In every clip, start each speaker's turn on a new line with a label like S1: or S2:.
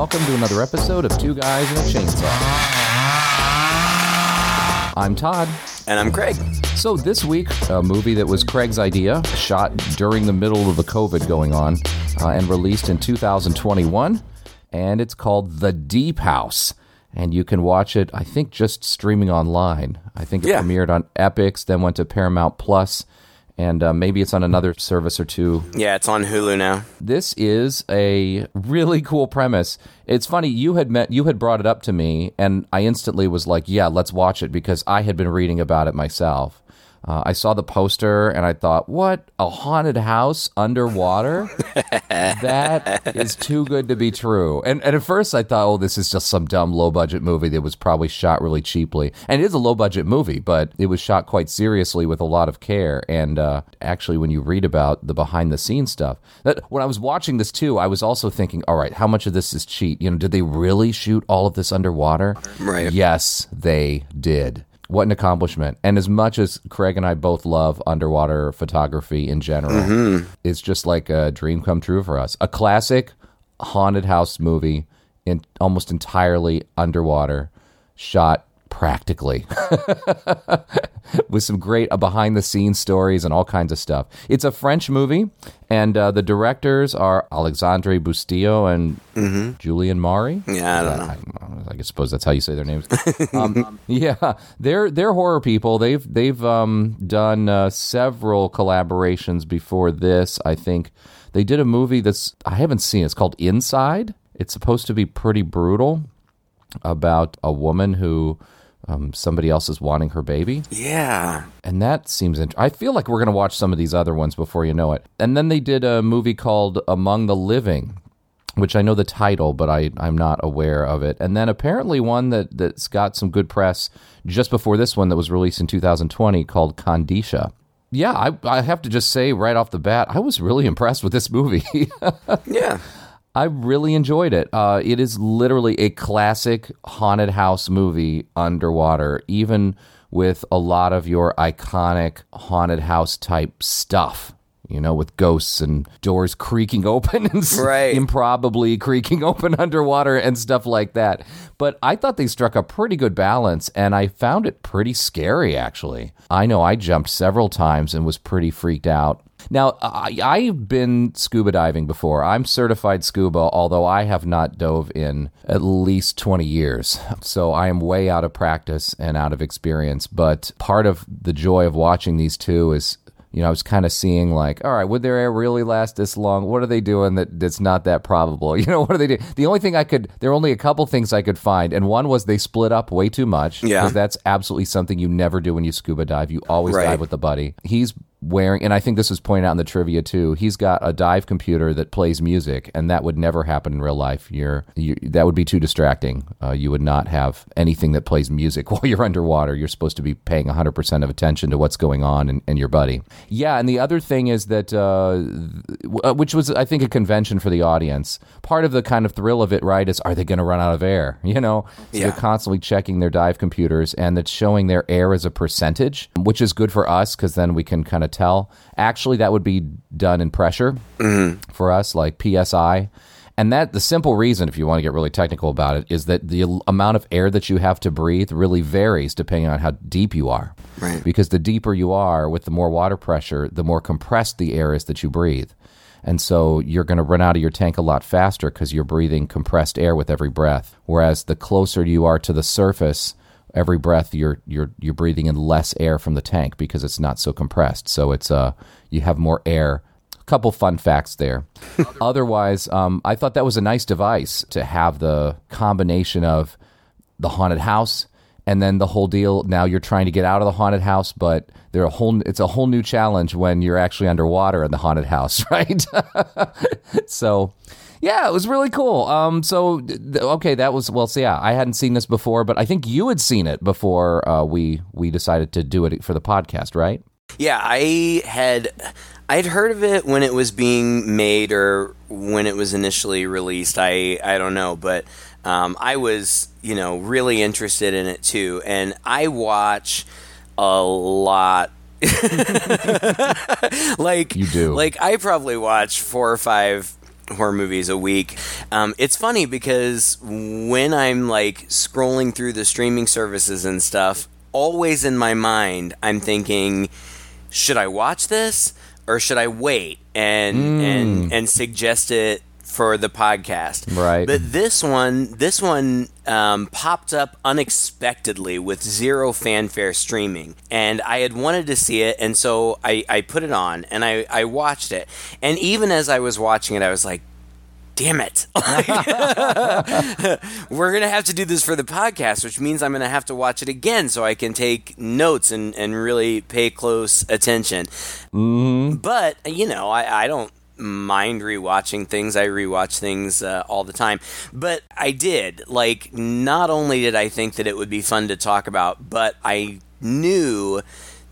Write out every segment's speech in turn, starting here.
S1: Welcome to another episode of Two Guys and a Chainsaw. I'm Todd.
S2: And I'm Craig.
S1: So, this week, a movie that was Craig's idea, shot during the middle of the COVID going on, uh, and released in 2021. And it's called The Deep House. And you can watch it, I think, just streaming online. I think it
S2: Yeah.
S1: premiered on Epix, then went to Paramount Plus, and uh, maybe it's on another service or two
S2: Yeah, it's on Hulu now.
S1: this is a really cool premise. It's funny you had met you had brought it up to me, and I instantly was like, "Yeah, let's watch it," because I had been reading about it myself. Uh, I saw the poster and I thought, "What a haunted house underwater? that is too good to be true." And, and at first I thought, "Oh, this is just some dumb low budget movie that was probably shot really cheaply." And it is a low budget movie, but it was shot quite seriously with a lot of care. And uh, actually, when you read about the behind the scenes stuff, that when I was watching this too, I was also thinking, "All right, how much of this is cheat? You know, did they really shoot all of this underwater?"
S2: Right.
S1: Yes, they did. What an accomplishment. And as much as Craig and I both love underwater photography in general, mm-hmm. it's just like a dream come true for us. A classic haunted house movie in almost entirely underwater, shot practically with some great uh, behind the scenes stories and all kinds of stuff. It's a French movie, and uh, the directors are Alexandre Bustillo and Julien Maury.
S2: Yeah, I don't know.
S1: I, I suppose that's how you say their names. um, yeah, they're they're horror people. They've they've um, done uh, several collaborations before this. I think they did a movie that's I haven't seen. It's called Inside. It's supposed to be pretty brutal about a woman who um, somebody else is wanting her baby.
S2: Yeah.
S1: And that seems. Int- I feel like we're going to watch some of these other ones before you know it. And then they did a movie called Among the Living, which I know the title, but I I'm not aware of it. And then apparently one that that's got some good press just before this one that was released in 2020 called Kandisha. Yeah, I I have to just say right off the bat, I was really impressed with this movie.
S2: Yeah.
S1: I really enjoyed it. Uh, it is literally a classic haunted house movie underwater, even with a lot of your iconic haunted house type stuff. You know, with ghosts and doors creaking open and
S2: Right.
S1: improbably creaking open underwater and stuff like that. But I thought they struck a pretty good balance, and I found it pretty scary, actually. I know I jumped several times and was pretty freaked out. Now, I, I've been scuba diving before. I'm certified scuba, although I have not dove in at least 20 years. So I am way out of practice and out of experience. But part of the joy of watching these two is you know, I was kind of seeing like, all right, would their air really last this long? What are they doing that that's not that probable? You know, what are they doing? The only thing I could, there are only a couple things I could find, and one was they split up way too much.
S2: Yeah.
S1: because that's absolutely something you never do when you scuba dive. You always
S2: Right.
S1: dive with a buddy. He's wearing, and I think this was pointed out in the trivia too. He's got a dive computer that plays music, and that would never happen in real life. You're, you, that would be too distracting. Uh, you would not have anything that plays music while you're underwater. You're supposed to be paying 100% of attention to what's going on and, and your buddy. Yeah, and the other thing is that, uh, uh, which was, I think, a convention for the audience. Part of the kind of thrill of it, right, is are they going to run out of air? You know, so
S2: Yeah.
S1: they're constantly checking their dive computers, and it's showing their air as a percentage, which is good for us because then we can kind of tell. Actually, that would be done in pressure mm-hmm. for us, like psi. And that the simple reason, if you want to get really technical about it, is that the l- amount of air that you have to breathe really varies depending on how deep you are.
S2: Right.
S1: Because the deeper you are, with the more water pressure, the more compressed the air is that you breathe. And so you're going to run out of your tank a lot faster because you're breathing compressed air with every breath. Whereas the closer you are to the surface, every breath you're you're you're breathing in less air from the tank because it's not so compressed. So it's uh you have more air. A couple fun facts there. Otherwise, um, I thought that was a nice device to have the combination of the haunted house and then the whole deal now you're trying to get out of the haunted house but there a whole it's a whole new challenge when you're actually underwater in the haunted house right so yeah it was really cool um so okay that was well so yeah i hadn't seen this before but i think you had seen it before uh, we we decided to do it for the podcast right
S2: Yeah, I had I'd heard of it when it was being made or when it was initially released. I I don't know, but um, I was you know really interested in it too, and I watch a lot. like
S1: You do.
S2: like I probably watch four or five horror movies a week. Um, it's funny because when I'm like scrolling through the streaming services and stuff, always in my mind, I'm thinking, should I watch this or should I wait and and and suggest it for the podcast?
S1: Right.
S2: But this one, this one um, popped up unexpectedly with zero fanfare streaming, and I had wanted to see it, and so I, I put it on and I, I watched it, and even as I was watching it, I was like. Damn it. We're going to have to do this for the podcast, which means I'm going to have to watch it again so I can take notes and, and really pay close attention. But, you know, I, I don't mind rewatching things. I rewatch things uh, all the time. But I did. Like, not only did I think that it would be fun to talk about, but I knew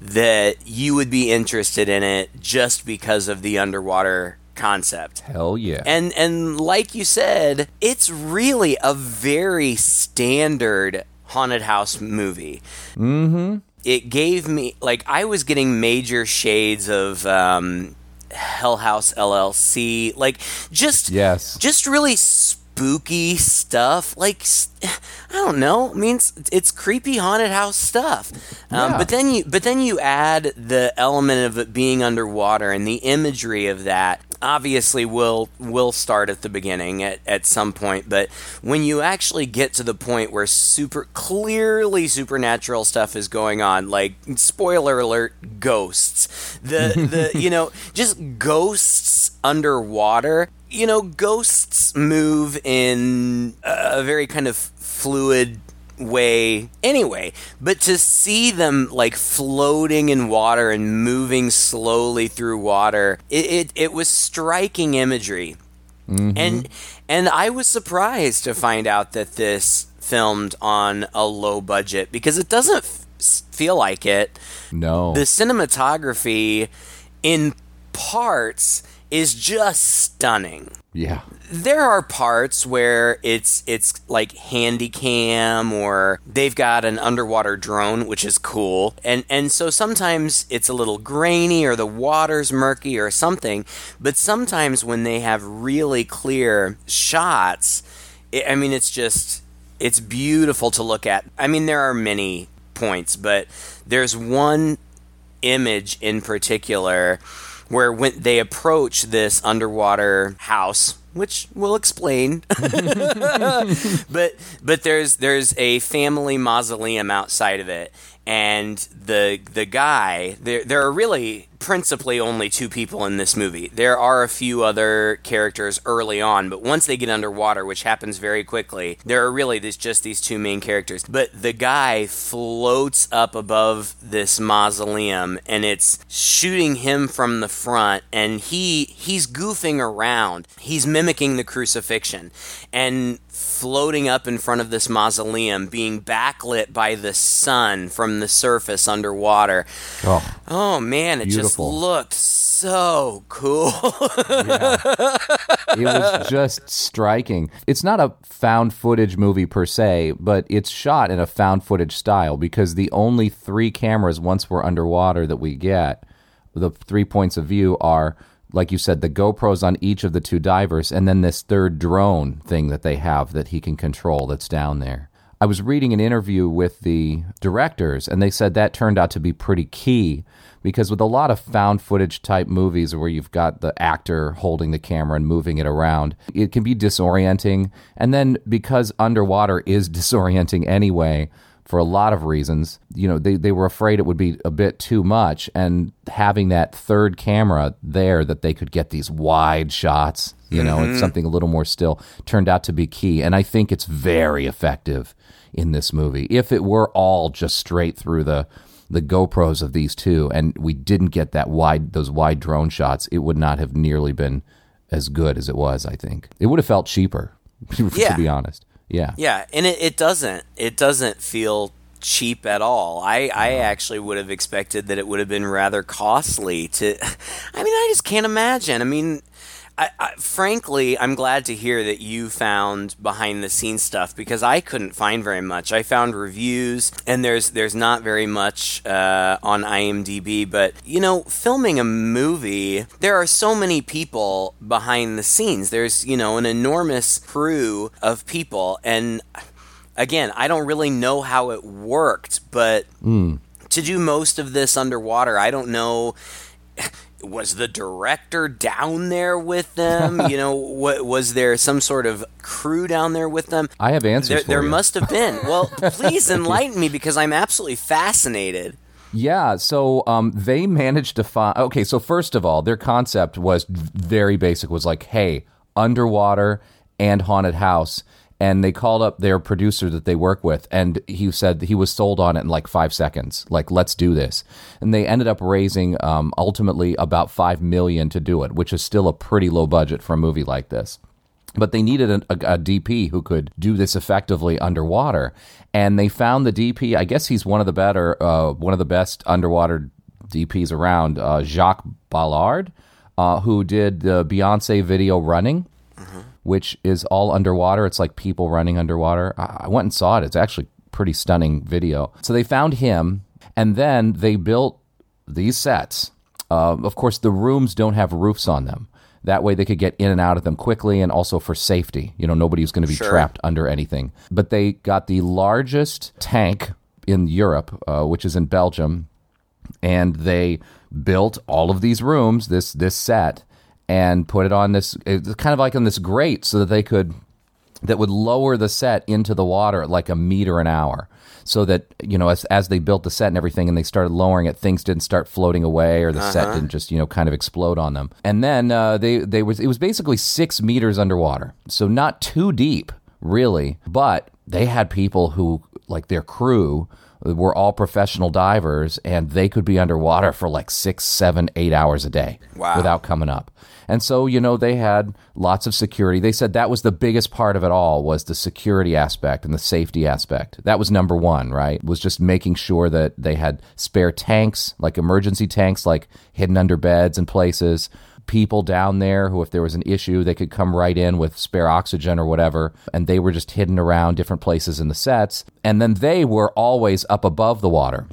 S2: that you would be interested in it just because of the underwater concept.
S1: Hell yeah.
S2: And and like you said, it's really a very standard haunted house movie. Mm-hmm. It gave me like I was getting major shades of um, Hell House LLC, like just
S1: Yes.
S2: just really spooky stuff. Like I don't know. I mean, it's, it's creepy haunted house stuff. Um,
S1: Yeah.
S2: But then you but then you add the element of it being underwater and the imagery of that. Obviously, will will start at the beginning at, at some point, but when you actually get to the point where super clearly supernatural stuff is going on, like spoiler alert, ghosts, the the you know just ghosts underwater. You know, ghosts move in a very kind of fluid way anyway but to see them like floating in water and moving slowly through water it, it, it was striking imagery. Mm-hmm. And and i was surprised to find out that this filmed on a low budget because it doesn't f- feel like it.
S1: No.
S2: the cinematography in parts is just stunning.
S1: Yeah.
S2: there are parts where it's it's like handy cam or they've got an underwater drone which is cool. And and so sometimes it's a little grainy or the water's murky or something but sometimes when they have really clear shots it, i mean it's just it's beautiful to look at. I mean there are many points but there's one image in particular where when they approach this underwater house which we'll explain. But but there's there's a family mausoleum outside of it and the the guy there there are really principally only two people in this movie. There are a few other characters early on but once they get underwater which happens very quickly there are really this, just these two main characters. But the guy floats up above this mausoleum and it's shooting him from the front and he he's goofing around. He's mimicking the crucifixion. And floating up in front of this mausoleum being backlit by the sun from the surface underwater
S1: Oh,
S2: oh man it just
S1: Beautiful.
S2: looked so cool
S1: it was just striking. It's not a found footage movie per se, but it's shot in a found footage style because the only three cameras once we're underwater that we get, the three points of view are like you said, the GoPros on each of the two divers, and then this third drone thing that they have that he can control that's down there. I was reading an interview with the directors, and they said that turned out to be pretty key because with a lot of found footage type movies where you've got the actor holding the camera and moving it around, it can be disorienting. And then because underwater is disorienting anyway, for a lot of reasons, you know, they, they were afraid it would be a bit too much. And having that third camera there that they could get these wide shots, you know, it's mm-hmm. something a little more still, turned out to be key. And I think it's very effective in this movie. If it were all just straight through the the GoPros of these two and we didn't get that wide those wide drone shots, it would not have nearly been as good as it was, I think. It would have felt cheaper,
S2: Yeah.
S1: to be honest. Yeah.
S2: Yeah, and it, it doesn't. It doesn't feel cheap at all. I, I actually would have expected that it would have been rather costly to. I mean, I just can't imagine. I mean, I, I, frankly, I'm glad to hear that you found behind the scenes stuff because I couldn't find very much. I found reviews, and there's there's not very much uh, on IMDb. But you know, filming a movie, there are so many people behind the scenes. There's you know an enormous crew of people, and again, I don't really know how it worked, but
S1: Mm.
S2: to do most of this underwater, I don't know. Was the director down there with them? you know, what was there some sort of crew down there with them?
S1: I have answers
S2: There,
S1: for
S2: there must have been. Well, please enlighten me because I'm absolutely fascinated.
S1: Yeah, so um, they managed to find. Okay, so first of all, their concept was very basic. Was like, hey, underwater and haunted house, and they called up their producer that they work with, and he said he was sold on it in like five seconds. Like, let's do this, and they ended up raising um, ultimately about five million to do it, which is still a pretty low budget for a movie like this but they needed a, a, a DP who could do this effectively underwater, and they found the DP. I guess he's one of the better, uh, one of the best underwater DPs around, uh, Jacques Ballard, uh, who did the Beyonce video "Running," which is all underwater. It's like people running underwater. I, went and saw it. It's actually pretty stunning video. So they found him, and then they built these sets. Uh, of course, the rooms don't have roofs on them. That way, they could get in and out of them quickly, and also for safety. You know, nobody's going to be
S2: Sure.
S1: trapped under anything. But they got the largest tank in Europe, uh, which is in Belgium, and they built all of these rooms, this this set, and put it on this it's kind of like on this grate, so that they could that would lower the set into the water at like a meter an hour. So that you know as, as they built the set and everything and they started lowering it things didn't start floating away or the set didn't just you know kind of explode on them. And then uh, they they was it was basically six meters underwater. So not too deep really. But they had people who like their crew were all professional divers and they could be underwater for like six seven eight hours a day
S2: Wow.
S1: without coming up and so, you know, they had lots of security. They said that was the biggest part of it all was the security aspect and the safety aspect. That was number one, right? Was just making sure that they had spare tanks, like emergency tanks, like hidden under beds and places. People down there who, if there was an issue, they could come right in with spare oxygen or whatever. And they were just hidden around different places in the sets. And then they were always up above the water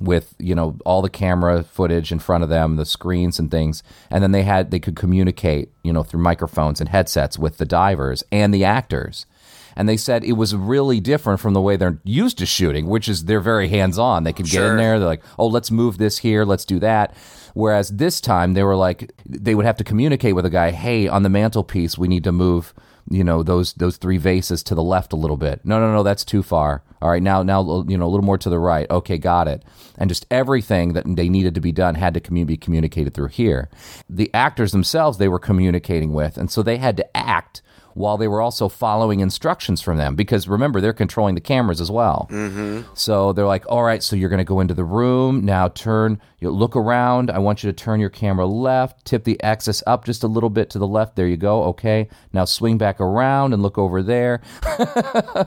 S1: with you know all the camera footage in front of them the screens and things. And then they had they could communicate you know through microphones and headsets with the divers and the actors. And they said it was really different from the way they're used to shooting which is they're very hands on they could get in there. They're like oh let's move this here. Let's do that whereas this time they were like they would have to communicate with a guy hey on the mantelpiece we need to move you know those those three vases to the left a little bit. No no no that's too far. All right now now you know a little more to the right. Okay got it. And just everything that they needed to be done had to be communicated through here. The actors themselves they were communicating with and so they had to act while they were also following instructions from them because remember they're controlling the cameras as well mm-hmm. so they're like, all right, so you're going to go into the room. Now turn, you look around. I want you to turn your camera left, tip the axis up just a little bit to the left. There you go. Okay. Now swing back around and look over there.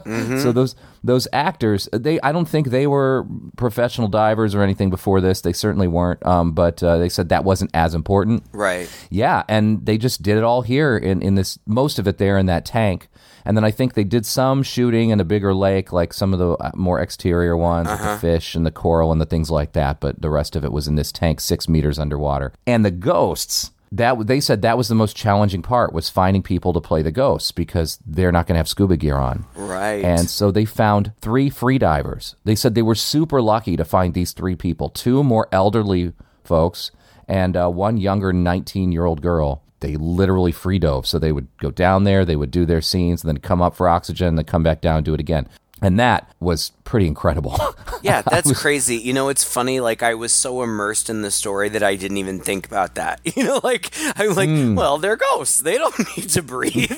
S1: Mm-hmm. So those those actors, they I don't think they were professional divers or anything before this. They certainly weren't. Um, but uh, they said that wasn't as important.
S2: Right.
S1: Yeah, and they just did it all here in, in this most of it there in that tank. And then I think they did some shooting in a bigger lake, like some of the uh, more exterior ones, with the fish and the coral and the things like that. But the rest of it was in this tank, six meters underwater. And the ghosts, that they said that was the most challenging part was finding people to play the ghosts because they're not going to have scuba gear on.
S2: Right.
S1: And so they found three free divers. They said they were super lucky to find these three people two more elderly folks and uh, one younger 19 year old girl. They literally free dove. So they would go down there, they would do their scenes, and then come up for oxygen, and then come back down and do it again. And that was pretty incredible.
S2: Yeah, that's crazy. You know, it's funny. Like I was so immersed in the story that I didn't even think about that. You know, like I'm like,
S1: Hmm.
S2: well, they're ghosts. They don't need to breathe.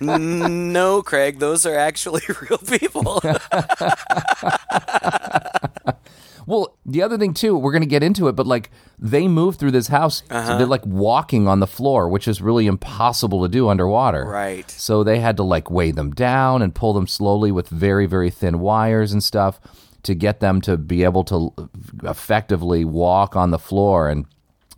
S2: no, Craig, those are actually real people.
S1: Well, the other thing too, we're going to get into it, but like they move through this house, so uh-huh. they're like walking on the floor, which is really impossible to do underwater.
S2: Right.
S1: So they had to like weigh them down and pull them slowly with very very thin wires and stuff to get them to be able to effectively walk on the floor and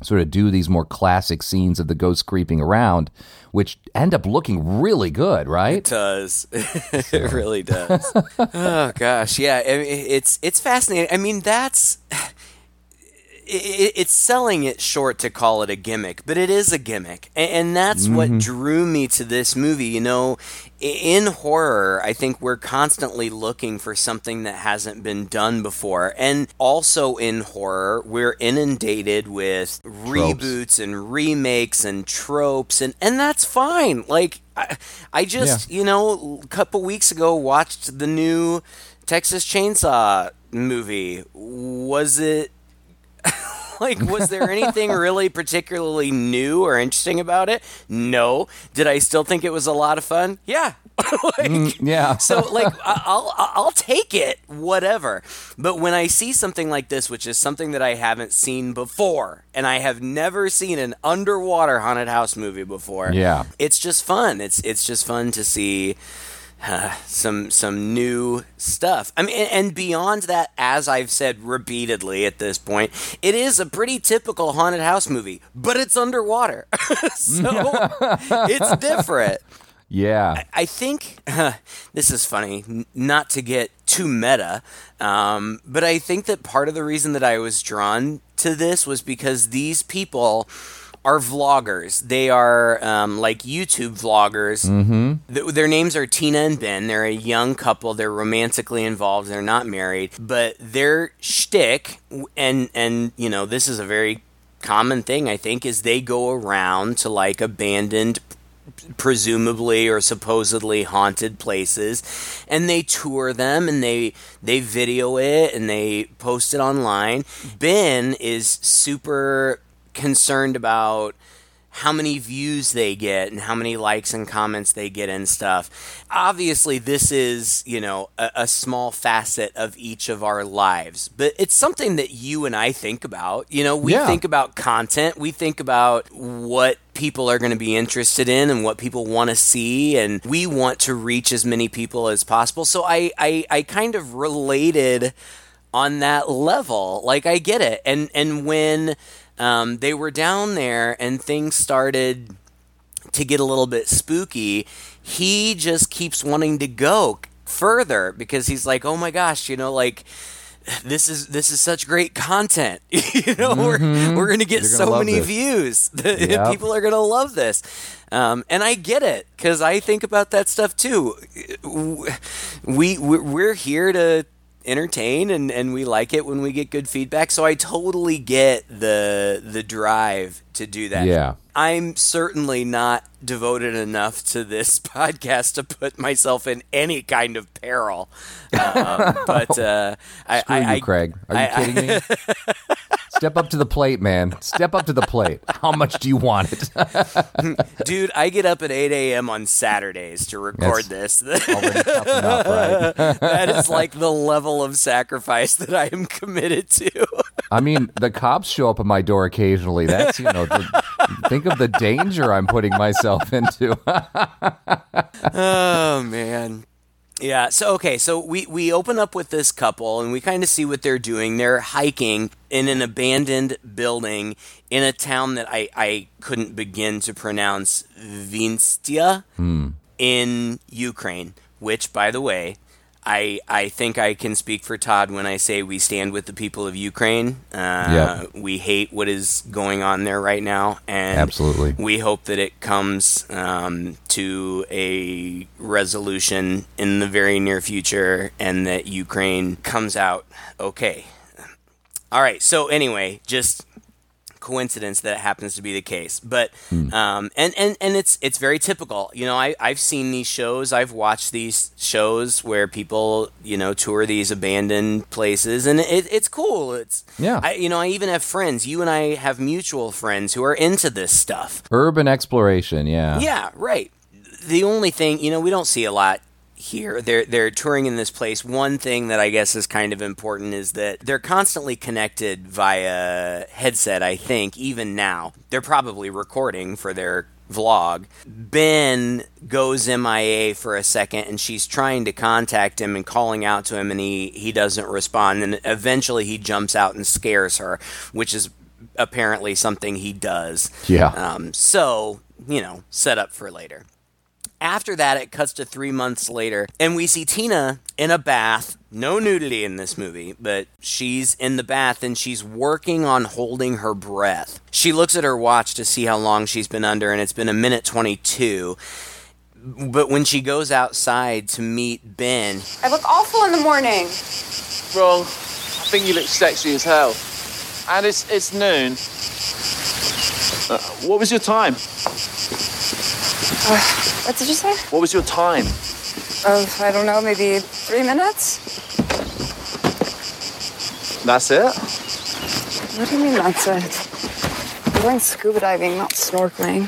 S1: sort of do these more classic scenes of the ghost creeping around, which end up looking really good, right?
S2: It does. it really does. oh gosh, yeah. It's it's fascinating. I mean, that's it, it's selling it short to call it a gimmick, but it is a gimmick, and, and that's mm-hmm. what drew me to this movie. You know, in horror, I think we're constantly looking for something that hasn't been done before, and also in horror, we're inundated with tropes. reboots and remakes and tropes, and and that's fine. Like I, I just yeah. you know, a couple weeks ago watched the new Texas Chainsaw movie. Was it like, was there anything really particularly new or interesting about it? No. Did I still think it was a lot of fun? Yeah.
S1: like, mm, yeah.
S2: so like I'll I'll take it whatever. But when I see something like this which is something that I haven't seen before and I have never seen an underwater haunted house movie before.
S1: Yeah.
S2: It's just fun. It's it's just fun to see uh, some some new stuff. I mean, and beyond that, as I've said repeatedly at this point, it is a pretty typical haunted house movie, but it's underwater, so it's different.
S1: Yeah,
S2: I, I think uh, this is funny. N- not to get too meta, um, but I think that part of the reason that I was drawn to this was because these people are vloggers. They are um, like YouTube vloggers.
S1: Mm-hmm.
S2: Th- their names are Tina and Ben. They're a young couple. They're romantically involved. They're not married, but their shtick, and and you know, this is a very common thing. I think is they go around to like abandoned presumably or supposedly haunted places and they tour them and they they video it and they post it online ben is super concerned about how many views they get and how many likes and comments they get and stuff. Obviously, this is, you know, a, a, small facet of each of our lives, but it's something that you and I think about. You know, we yeah. think about content, we think about what people are going to be interested in and what people want to see, and we want to reach as many people as possible. So I, I, I kind of related on that level. Like, I get it. And, and when um, they were down there and things started to get a little bit spooky. He just keeps wanting to go further because he's like, oh my gosh, you know, like this is this is such great content. you know, mm-hmm. we're we're gonna get gonna so many this. views. Yep. People are gonna love this, um, and I get it because I think about that stuff too. We we're here to entertain and, and we like it when we get good feedback. So I totally get the the drive to do that.
S1: Yeah.
S2: I'm certainly not devoted enough to this podcast to put myself in any kind of peril. Um, but uh,
S1: I, Screw I, you, Craig. Are you I, kidding me? Step up to the plate, man. Step up to the plate. How much do you want
S2: it? Dude, I get up at 8 a.m. on Saturdays to record That's this. enough, right? that is like the level of sacrifice that I am committed to.
S1: I mean, the cops show up at my door occasionally. That's, you know, think of the danger I'm putting myself into.
S2: oh, man. Yeah. So okay. So we we open up with this couple, and we kind of see what they're doing. They're hiking in an abandoned building in a town that I I couldn't begin to pronounce, Vinstia,
S1: hmm.
S2: in Ukraine. Which, by the way, I I think I can speak for Todd when I say we stand with the people of Ukraine. Uh, yep. We hate what is going on there right now, and
S1: absolutely,
S2: we hope that it comes um, to a resolution in the very near future, and that Ukraine comes out okay. All right. So anyway, just coincidence that it happens to be the case. But mm. um, and and and it's it's very typical. You know, I I've seen these shows. I've watched these shows where people you know tour these abandoned places, and it, it's cool. It's
S1: yeah.
S2: I, you know, I even have friends. You and I have mutual friends who are into this stuff.
S1: Urban exploration. Yeah.
S2: Yeah. Right. The only thing you know we don't see a lot here. They're they're touring in this place. One thing that I guess is kind of important is that they're constantly connected via headset. I think even now they're probably recording for their vlog. Ben goes MIA for a second and she's trying to contact him and calling out to him and he, he doesn't respond and eventually he jumps out and scares her, which is apparently something he does.
S1: Yeah.
S2: Um, so, you know, set up for later. After that, it cuts to three months later, and we see Tina in a bath. No nudity in this movie, but she's in the bath and she's working on holding her breath. She looks at her watch to see how long she's been under, and it's been a minute 22. But when she goes outside to meet Ben,
S3: I look awful in the morning.
S4: Wrong. I think you look sexy as hell. And it's it's noon. Uh, what was your time?
S3: Uh, what did you say?
S4: What was your time?
S3: Oh, I don't know, maybe three minutes?
S4: That's it?
S3: What do you mean that's it? I'm going scuba diving, not snorkeling.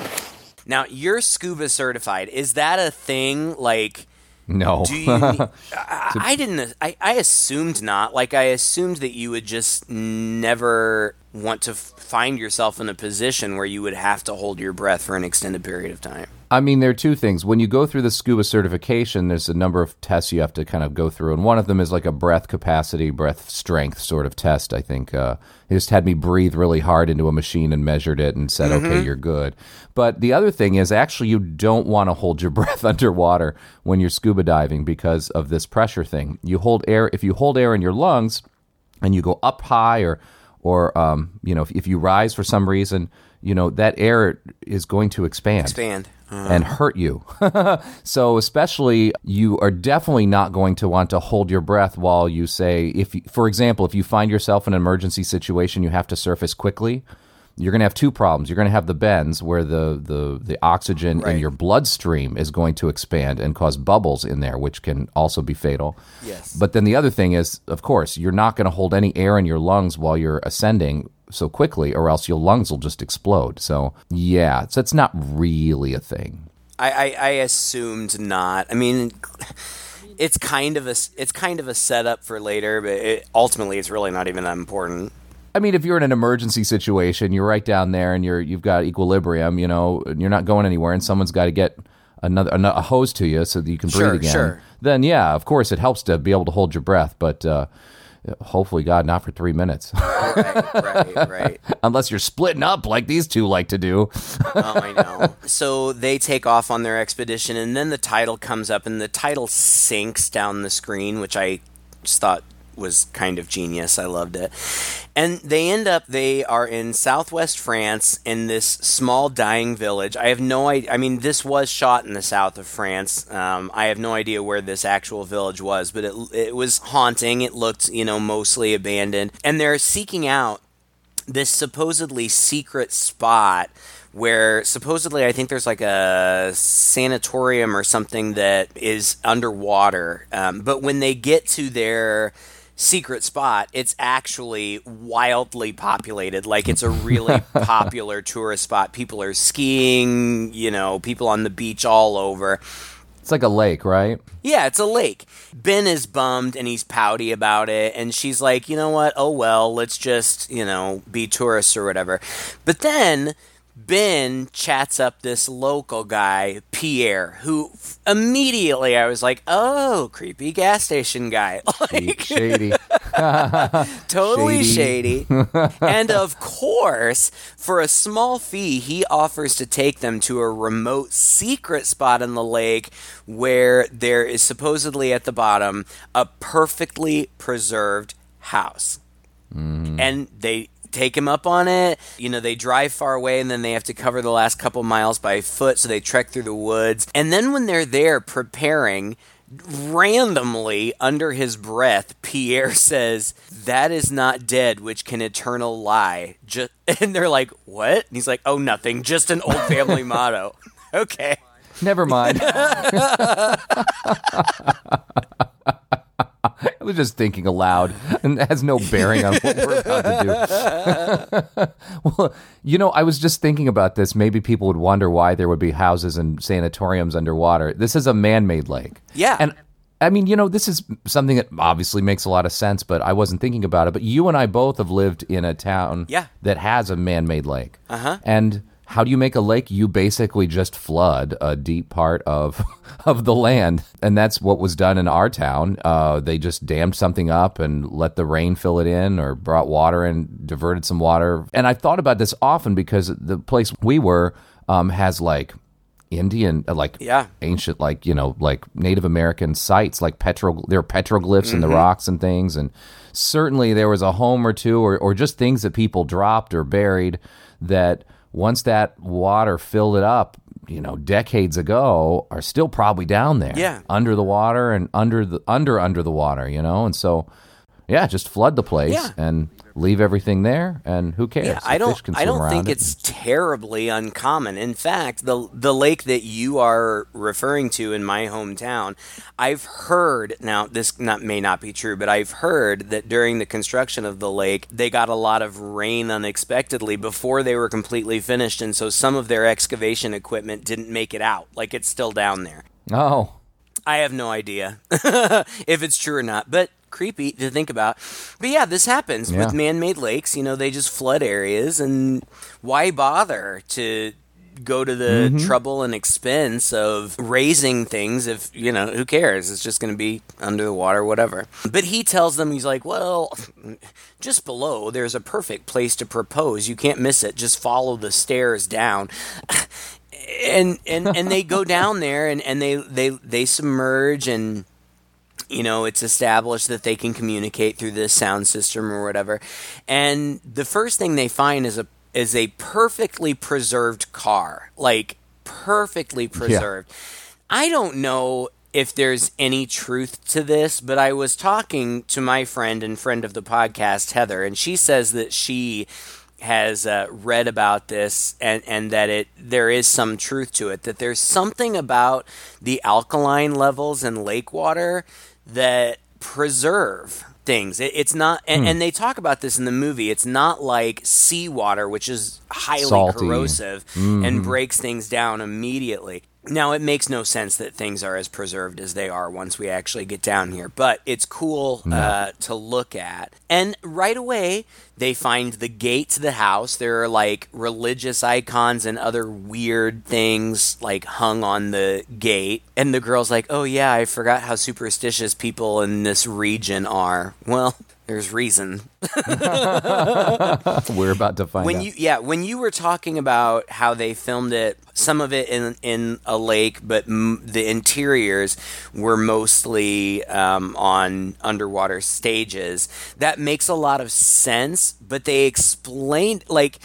S2: now you're scuba certified. Is that a thing? Like,
S1: No.
S2: Do you? I, I didn't. I, I assumed not. Like I assumed that you would just never want to f- find yourself in a position where you would have to hold your breath for an extended period of time.
S1: I mean, there are two things. When you go through the scuba certification, there's a number of tests you have to kind of go through, and one of them is like a breath capacity, breath strength sort of test. I think uh, he just had me breathe really hard into a machine and measured it and said, "Okay, you're good." But the other thing is, actually, you don't want to hold your breath underwater when you're scuba diving because of this pressure thing. You hold air if you hold air in your lungs, and you go up high or or um, you know if, if you rise for some reason you know that air is going to expand
S2: Expand.
S1: and hurt you so especially you are definitely not going to want to hold your breath while you say if you, for example if you find yourself in an emergency situation you have to surface quickly you're going to have two problems. You're going to have the bends where the, the, the oxygen in your bloodstream is going to expand and cause bubbles in there, which can also be fatal.
S2: Yes.
S1: But then the other thing is, of course, you're not going to hold any air in your lungs while you're ascending so quickly, or else your lungs will just explode. So, yeah, so it's not really a thing.
S2: I, I, I assumed not. I mean, it's kind of a it's kind of a setup for later, but it, ultimately, it's really not even that important.
S1: I mean, if you're in an emergency situation, you're right down there, and you're you've got equilibrium. You know, and you're not going anywhere, and someone's got to get another a hose to you so that you can breathe
S2: Sure,
S1: again.
S2: sure.
S1: Then, yeah, of course, it helps to be able to hold your breath, but uh, hopefully, God, not for three minutes,
S2: Right, right, right.
S1: unless you're splitting up like these two like to do.
S2: Oh, I know. So they take off on their expedition, and then the title comes up, and the title sinks down the screen, which I just thought was kind of genius. I loved it. And they end up, they are in southwest France in this small dying village. I have no idea. I mean, this was shot in the south of France. Um, I have no idea where this actual village was, but it, it was haunting. It looked, you know, mostly abandoned. And they're seeking out this supposedly secret spot where supposedly I think there's like a sanatorium or something that is underwater. Um, but when they get to their secret spot, it's actually wildly populated. Like it's a really popular tourist spot. People are skiing, you know, people on the beach all over.
S1: It's like a lake, right?
S2: Yeah, it's a lake. Ben is bummed and he's pouty about it, and she's like, you know what? Oh well, let's just, you know, be tourists or whatever. But then Ben chats up this local guy, Pierre, who f- immediately I was like, oh, creepy gas station guy. like,
S1: Shady.
S2: totally
S1: Shady.
S2: shady. and of course, for a small fee, he offers to take them to a remote secret spot in the lake where there is supposedly at the bottom a perfectly preserved house. Mm-hmm. And they take him up on it. You know, they drive far away and then they have to cover the last couple miles by foot, so they trek through the woods. And then when they're there preparing, randomly under his breath pierre says that is not dead which can eternal lie just and they're like what and he's like oh nothing just an old family motto okay
S1: Never mind. I was just thinking aloud, and has no bearing on what we're about to do. well, you know, I was just thinking about this. Maybe people would wonder why there would be houses and sanatoriums underwater. This is a man-made lake.
S2: Yeah.
S1: and I mean, you know, this is something that obviously makes a lot of sense, but I wasn't thinking about it. But you and I both have lived in a town
S2: Yeah.
S1: that has a man-made lake. Uh-huh. And how do you make a lake? You basically just flood a deep part of of the land, and that's what was done in our town. Uh, they just dammed something up and let the rain fill it in, or brought water and diverted some water. And I've thought about this often because the place we were um, has like Indian, uh, like
S2: Yeah.
S1: ancient, like you know, like Native American sites, like petro. There are petroglyphs in the rocks and things, and certainly there was a home or two, or or just things that people dropped or buried that once that water filled it up, you know, decades ago, are still probably down there,
S2: Yeah.
S1: under the water and under the under under the water, you know, and so. Yeah, just flood the place
S2: Yeah.
S1: and leave everything there, and who cares?
S2: Yeah, I don't. I don't think
S1: it.
S2: it's terribly uncommon. In fact, the the lake that you are referring to in my hometown, I've heard. Now, this not may not be true, but I've heard that during the construction of the lake, they got a lot of rain unexpectedly before they were completely finished, and so some of their excavation equipment didn't make it out. Like it's still down there.
S1: oh,
S2: I have no idea if it's true or not, but creepy to think about. But yeah, this happens
S1: Yeah.
S2: with man-made lakes. You know, they just flood areas, and why bother to go to the
S1: Mm-hmm.
S2: trouble and expense of raising things if you know who cares it's just going to be under the water whatever but he tells them he's like well just below there's a perfect place to propose you can't miss it just follow the stairs down and and and they go down there and and they they they submerge and you know it's established that they can communicate through this sound system or whatever. And the first thing they find is a is a perfectly preserved car like perfectly preserved. I don't know if there's any truth to this but i was talking to my friend and friend of the podcast heather and she says that she has uh, read about this and, and that it there is some truth to it that there's something about the alkaline levels in lake water that preserve things. It, it's not and, hmm. and they talk about this in the movie. It's not like seawater which is highly
S1: Salty.
S2: corrosive mm-hmm. and breaks things down immediately now it makes no sense that things are as preserved as they are once we actually get down here but it's cool uh, to look at. And right away they find the gate to the house. There are like religious icons and other weird things like hung on the gate. And the girl's like oh yeah i forgot how superstitious people in this region are. Well there's reason.
S1: We're about to find
S2: when
S1: out.
S2: you yeah when you were talking about how they filmed it some of it in in a lake but m- the interiors were mostly um, on underwater stages. That makes a lot of sense but they explained like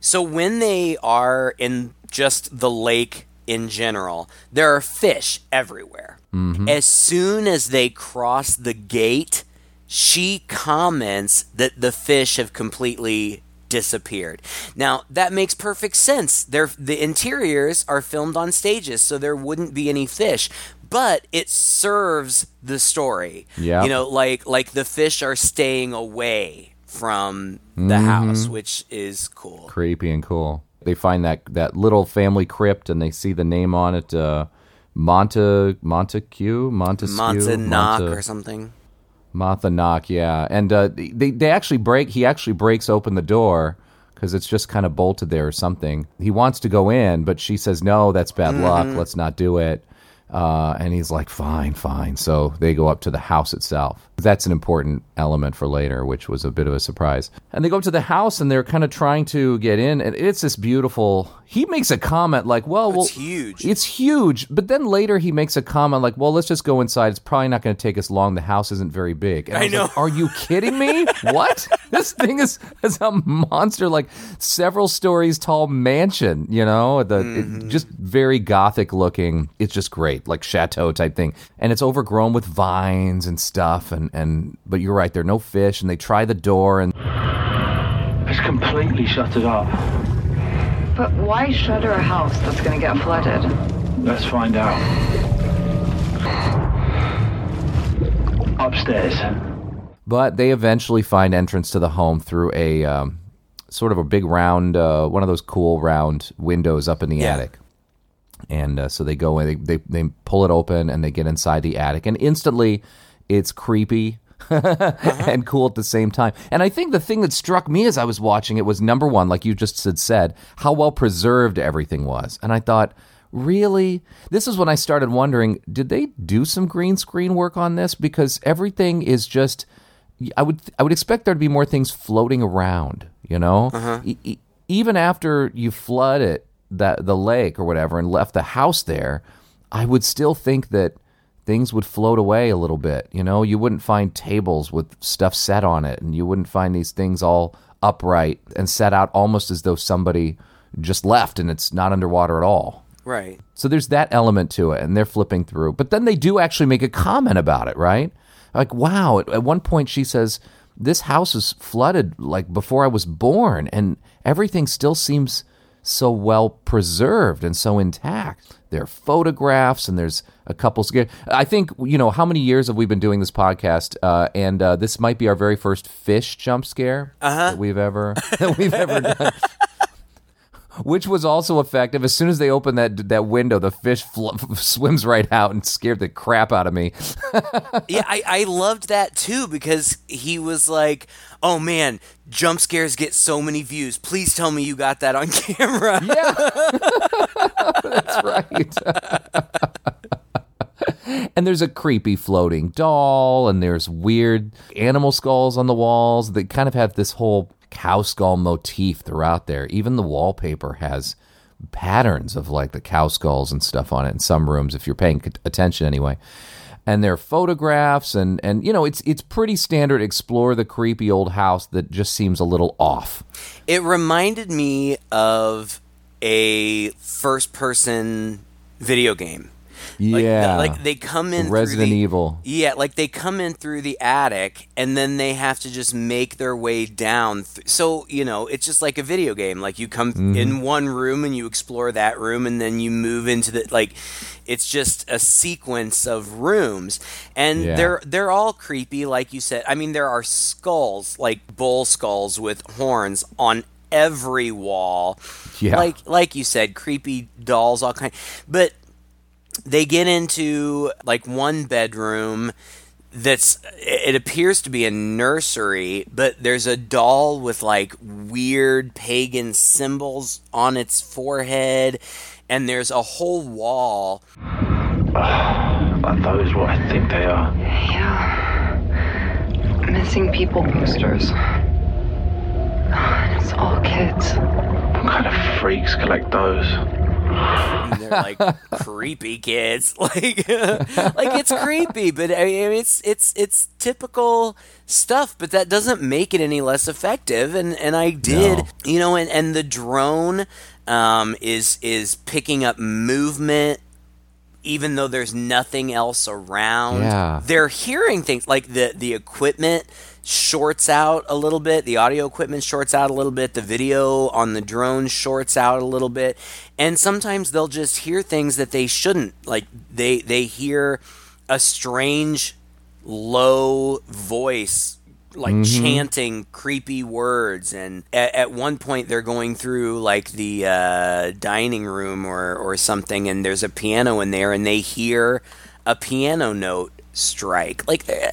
S2: so when they are in just the lake in general there are fish everywhere. As soon as they cross the gate she comments that the fish have completely disappeared. Now, that makes perfect sense. They're, the interiors are filmed on stages, so there wouldn't be any fish. But it serves the story.
S1: Yeah.
S2: You know, like like the fish are staying away from the
S1: Mm-hmm.
S2: house, which is cool.
S1: creepy and cool. They find that that little family crypt and they see the name on it, uh, Monta Montague Montesquieu
S2: or something.
S1: Martha Knock, yeah. And uh, they they actually break. He actually breaks open the door because it's just kind of bolted there or something. He wants to go in, but she says no. That's bad luck. Let's not do it. Uh, and he's like, fine, fine. So they go up to the house itself. That's an important element for later, which was a bit of a surprise. And they go up to the house and they're kind of trying to get in. And it's this beautiful. He makes a comment like, well, well
S2: It's huge.
S1: it's huge, but then later he makes a comment like, "Well, let's just go inside. It's probably not going to take us long. The house isn't very big." And I,
S2: I know.
S1: like, Are you kidding me? what? This thing is is a monster, like several stories tall mansion. You know, the
S2: Mm-hmm.
S1: it, just very gothic looking. It's just great, like chateau type thing, and it's overgrown with vines and stuff. And and but you're right, there are no fish, and they try the door and.
S5: It's completely shuttered up.
S3: But why shutter a house that's gonna get flooded?
S5: Let's find out. Upstairs.
S1: But they eventually find entrance to the home through a um, sort of a big round, uh, one of those cool round windows up in the
S2: Yeah.
S1: attic. And uh, so they go in, they, they, they pull it open and they get inside the attic. And instantly it's creepy. and cool at the same time. And I think the thing that struck me as I was watching it was number one, like you just had said, how well preserved everything was. And I thought, really? This is when I started wondering, did they do some green screen work on this? Because everything is just. I would I would expect there to be more things floating around, you know. E- e- even after you flood it, that the lake or whatever, and left the house there, I would still think that things would float away a little bit. You know, you wouldn't find tables with stuff set on it, and you wouldn't find these things all upright and set out almost as though somebody just left and it's not underwater at all.
S2: Right.
S1: So there's that element to it, and they're flipping through. But then they do actually make a comment about it, right? Like, wow. At, at one point, she says, This house is flooded like before I was born, and everything still seems so well preserved and so intact. There are photographs, and there's a couple. I think, you know, how many years have we been doing this podcast? Uh, and uh, this might be our very first fish jump scare that we've ever that we've ever done which was also effective. As soon as they opened that that window, the fish fl- swims right out and scared the crap out of me.
S2: yeah, I, I loved that too because he was like, "Oh man, jump scares get so many views. Please tell me you got that on camera."
S1: Yeah, that's right. and there's a creepy floating doll, and there's weird animal skulls on the walls that kind of have this whole cow skull motif throughout there. Even the wallpaper has patterns of like the cow skulls and stuff on it in some rooms, if you're paying attention anyway. And there are photographs, and and you know it's it's pretty standard. Explore the creepy old house that just seems a little off.
S2: It reminded me of a first-person video game. Like,
S1: Yeah,
S2: like they come in
S1: Resident
S2: the-
S1: Evil.
S2: Yeah, like they come in through the attic and then they have to just make their way down. Th- so, you know, it's just like a video game. Like you come
S1: Mm-hmm.
S2: in one room and you explore that room and then you move into the like it's just a sequence of rooms and
S1: Yeah.
S2: they're they're all creepy like you said. I mean, there are skulls, like bull skulls with horns on every wall.
S1: Yeah.
S2: Like like you said, creepy dolls all kind. But they get into like one bedroom that's it appears to be a nursery but there's a doll with like weird pagan symbols on its forehead and there's a whole wall
S5: Are those what I think they are?
S3: Yeah. Missing people posters. It's all kids.
S5: What kind of freaks collect those?
S2: and they're like creepy kids like like it's creepy but I mean it's it's it's typical stuff but that doesn't make it any less effective and and I did
S1: No.
S2: you know and and the drone um is is picking up movement even though there's nothing else around
S1: Yeah.
S2: they're hearing things like the the equipment shorts out a little bit the audio equipment shorts out a little bit the video on the drone shorts out a little bit and sometimes they'll just hear things that they shouldn't like they they hear a strange low voice like chanting creepy words and at, at one point they're going through like the uh, dining room or, or something and there's a piano in there and they hear a piano note strike like eh,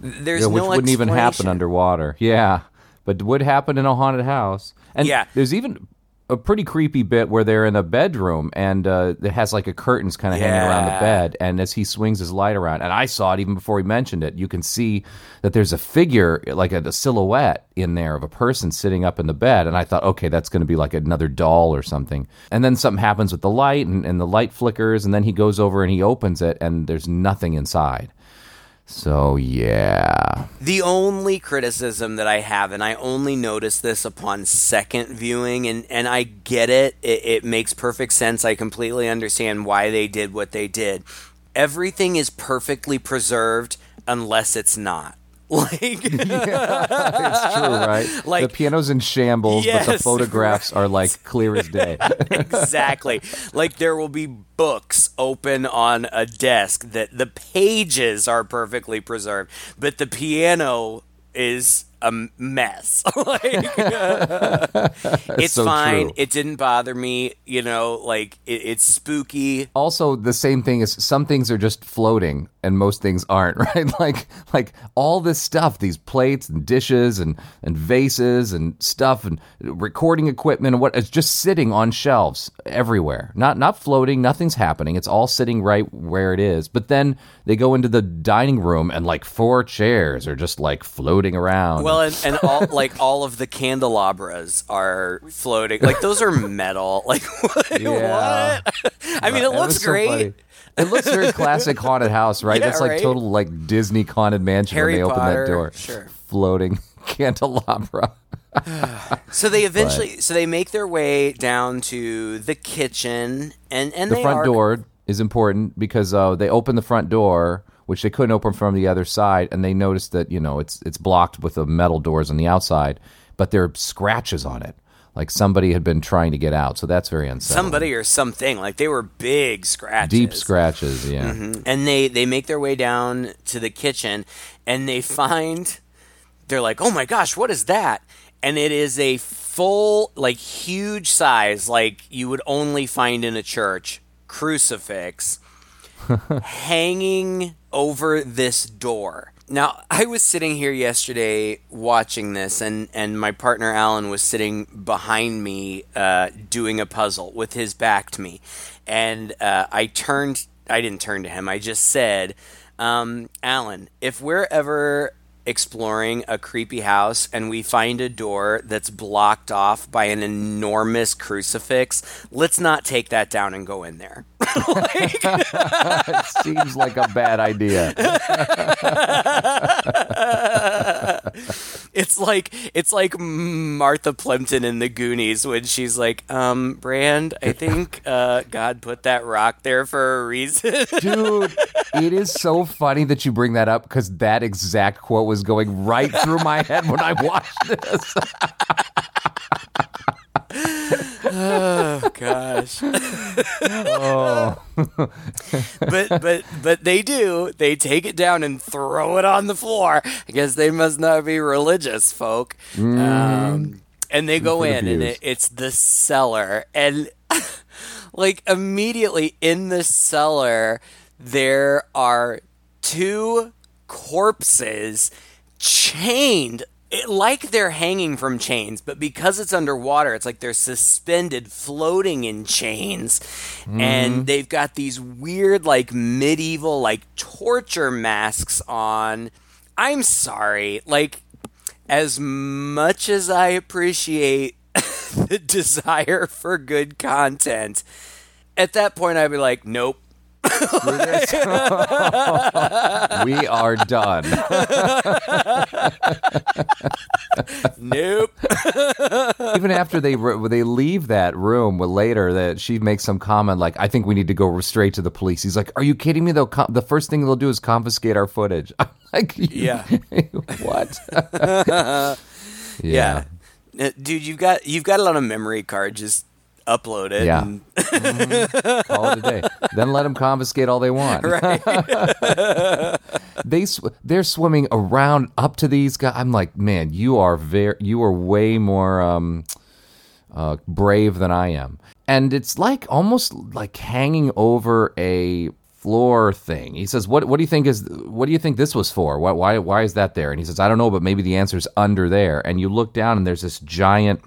S2: there's
S1: Yeah, which
S2: no
S1: wouldn't even happen underwater. Yeah, but would happen in a haunted house. And
S2: Yeah.
S1: there's even a pretty creepy bit where they're in a bedroom and uh, it has like a curtains kind of hanging around the bed. And as he swings his light around, and I saw it even before he mentioned it, you can see that there's a figure, like a, a silhouette in there of a person sitting up in the bed. And I thought, okay, that's going to be like another doll or something. And then something happens with the light, and, and the light flickers, and then he goes over and he opens it, and there's nothing inside. So yeah.
S2: The only criticism that I have, and I only noticed this upon second viewing, and, and I get it. it, it makes perfect sense. I completely understand why they did what they did. Everything is perfectly preserved unless it's not. Like,
S1: It's true, right?
S2: Like-
S1: the piano's in shambles, but the
S2: Yes,
S1: photographs are like clear as day.
S2: exactly. Like there will be books open on a desk that the pages are perfectly preserved, but the piano is a mess. like it's
S1: so
S2: fine.
S1: true.
S2: It didn't bother me. You know, like it, it's spooky.
S1: also, the same thing is some things are just floating and most things aren't, right? Like like all this stuff, these plates and dishes and and vases and stuff and recording equipment and what it's just sitting on shelves everywhere. Not not floating, nothing's happening. It's all sitting right where it is. But then they go into the dining room and like four chairs are just like floating around.
S2: Well, and, and all like all of the candelabras are floating. Like those are metal. Like what?
S1: Yeah.
S2: what? I mean, it looks
S1: so
S2: great.
S1: funny. It looks very classic haunted house, right?
S2: Yeah,
S1: That's like
S2: right?
S1: total like Disney haunted mansion
S2: Harry
S1: when they open that door.
S2: sure.
S1: Floating candelabra.
S2: So they eventually, so they make their way down to the kitchen, and and
S1: The front
S2: are,
S1: door is important because uh, they open the front door, which they couldn't open from the other side, and they notice that you know it's it's blocked with the metal doors on the outside, but there are scratches on it, like somebody had been trying to get out. So that's very unsettling.
S2: somebody or something. Like they were big scratches,
S1: deep scratches, yeah. Mm-hmm.
S2: and they they make their way down to the kitchen, and they find they're like, oh my gosh, what is that? And it is a full, like huge size, like you would only find in a church crucifix hanging over this door. Now, I was sitting here yesterday watching this, and, and my partner Alan was sitting behind me uh, doing a puzzle with his back to me. And uh, I turned, I didn't turn to him, I just said, um, Alan, if we're ever exploring a creepy house and we find a door that's blocked off by an enormous crucifix, let's not take that down and go in there.
S1: It seems like a bad idea.
S2: It's like it's like Martha Plimpton in the Goonies when she's like, um, Brand, I think uh, God put that rock there for a reason.
S1: Dude, it is so funny that you bring that up because that exact quote was going right through my head when I watched this.
S2: oh gosh.
S1: Oh,
S2: but but but they do. They take it down and throw it on the floor. I guess they must not be religious folk. Um, and they go
S1: the
S2: in, and it, it's the cellar, and like immediately in the cellar, there are two corpses chained. It, like they're hanging from chains, but because it's underwater, it's like they're suspended, floating in chains, and mm-hmm. they've got these weird, like medieval, like torture masks on. I'm sorry, like as much as I appreciate the desire for good content, at that point I'd be like, nope.
S1: we are done.
S2: Nope.
S1: Even after they they leave that room later, that she makes some comment like, "I think we need to go straight to the police." He's like, "Are you kidding me? They'll com- the first thing they'll do is confiscate our footage." I'm like,
S2: Yeah.
S1: what?
S2: Yeah. Uh, Dude, you've got you've got it on a memory card. Just upload it.
S1: Yeah.
S2: and-
S1: Call it a day. Then let them confiscate all they want. Right. they sw- they're swimming around up to these guys. I'm like, man, you are very, you are way more um, uh, brave than I am. And it's like almost like hanging over a floor thing. He says, "What what do you think is what do you think this was for? Why why why is that there?" And he says, "I don't know, but maybe the answer is under there." And you look down and there's this giant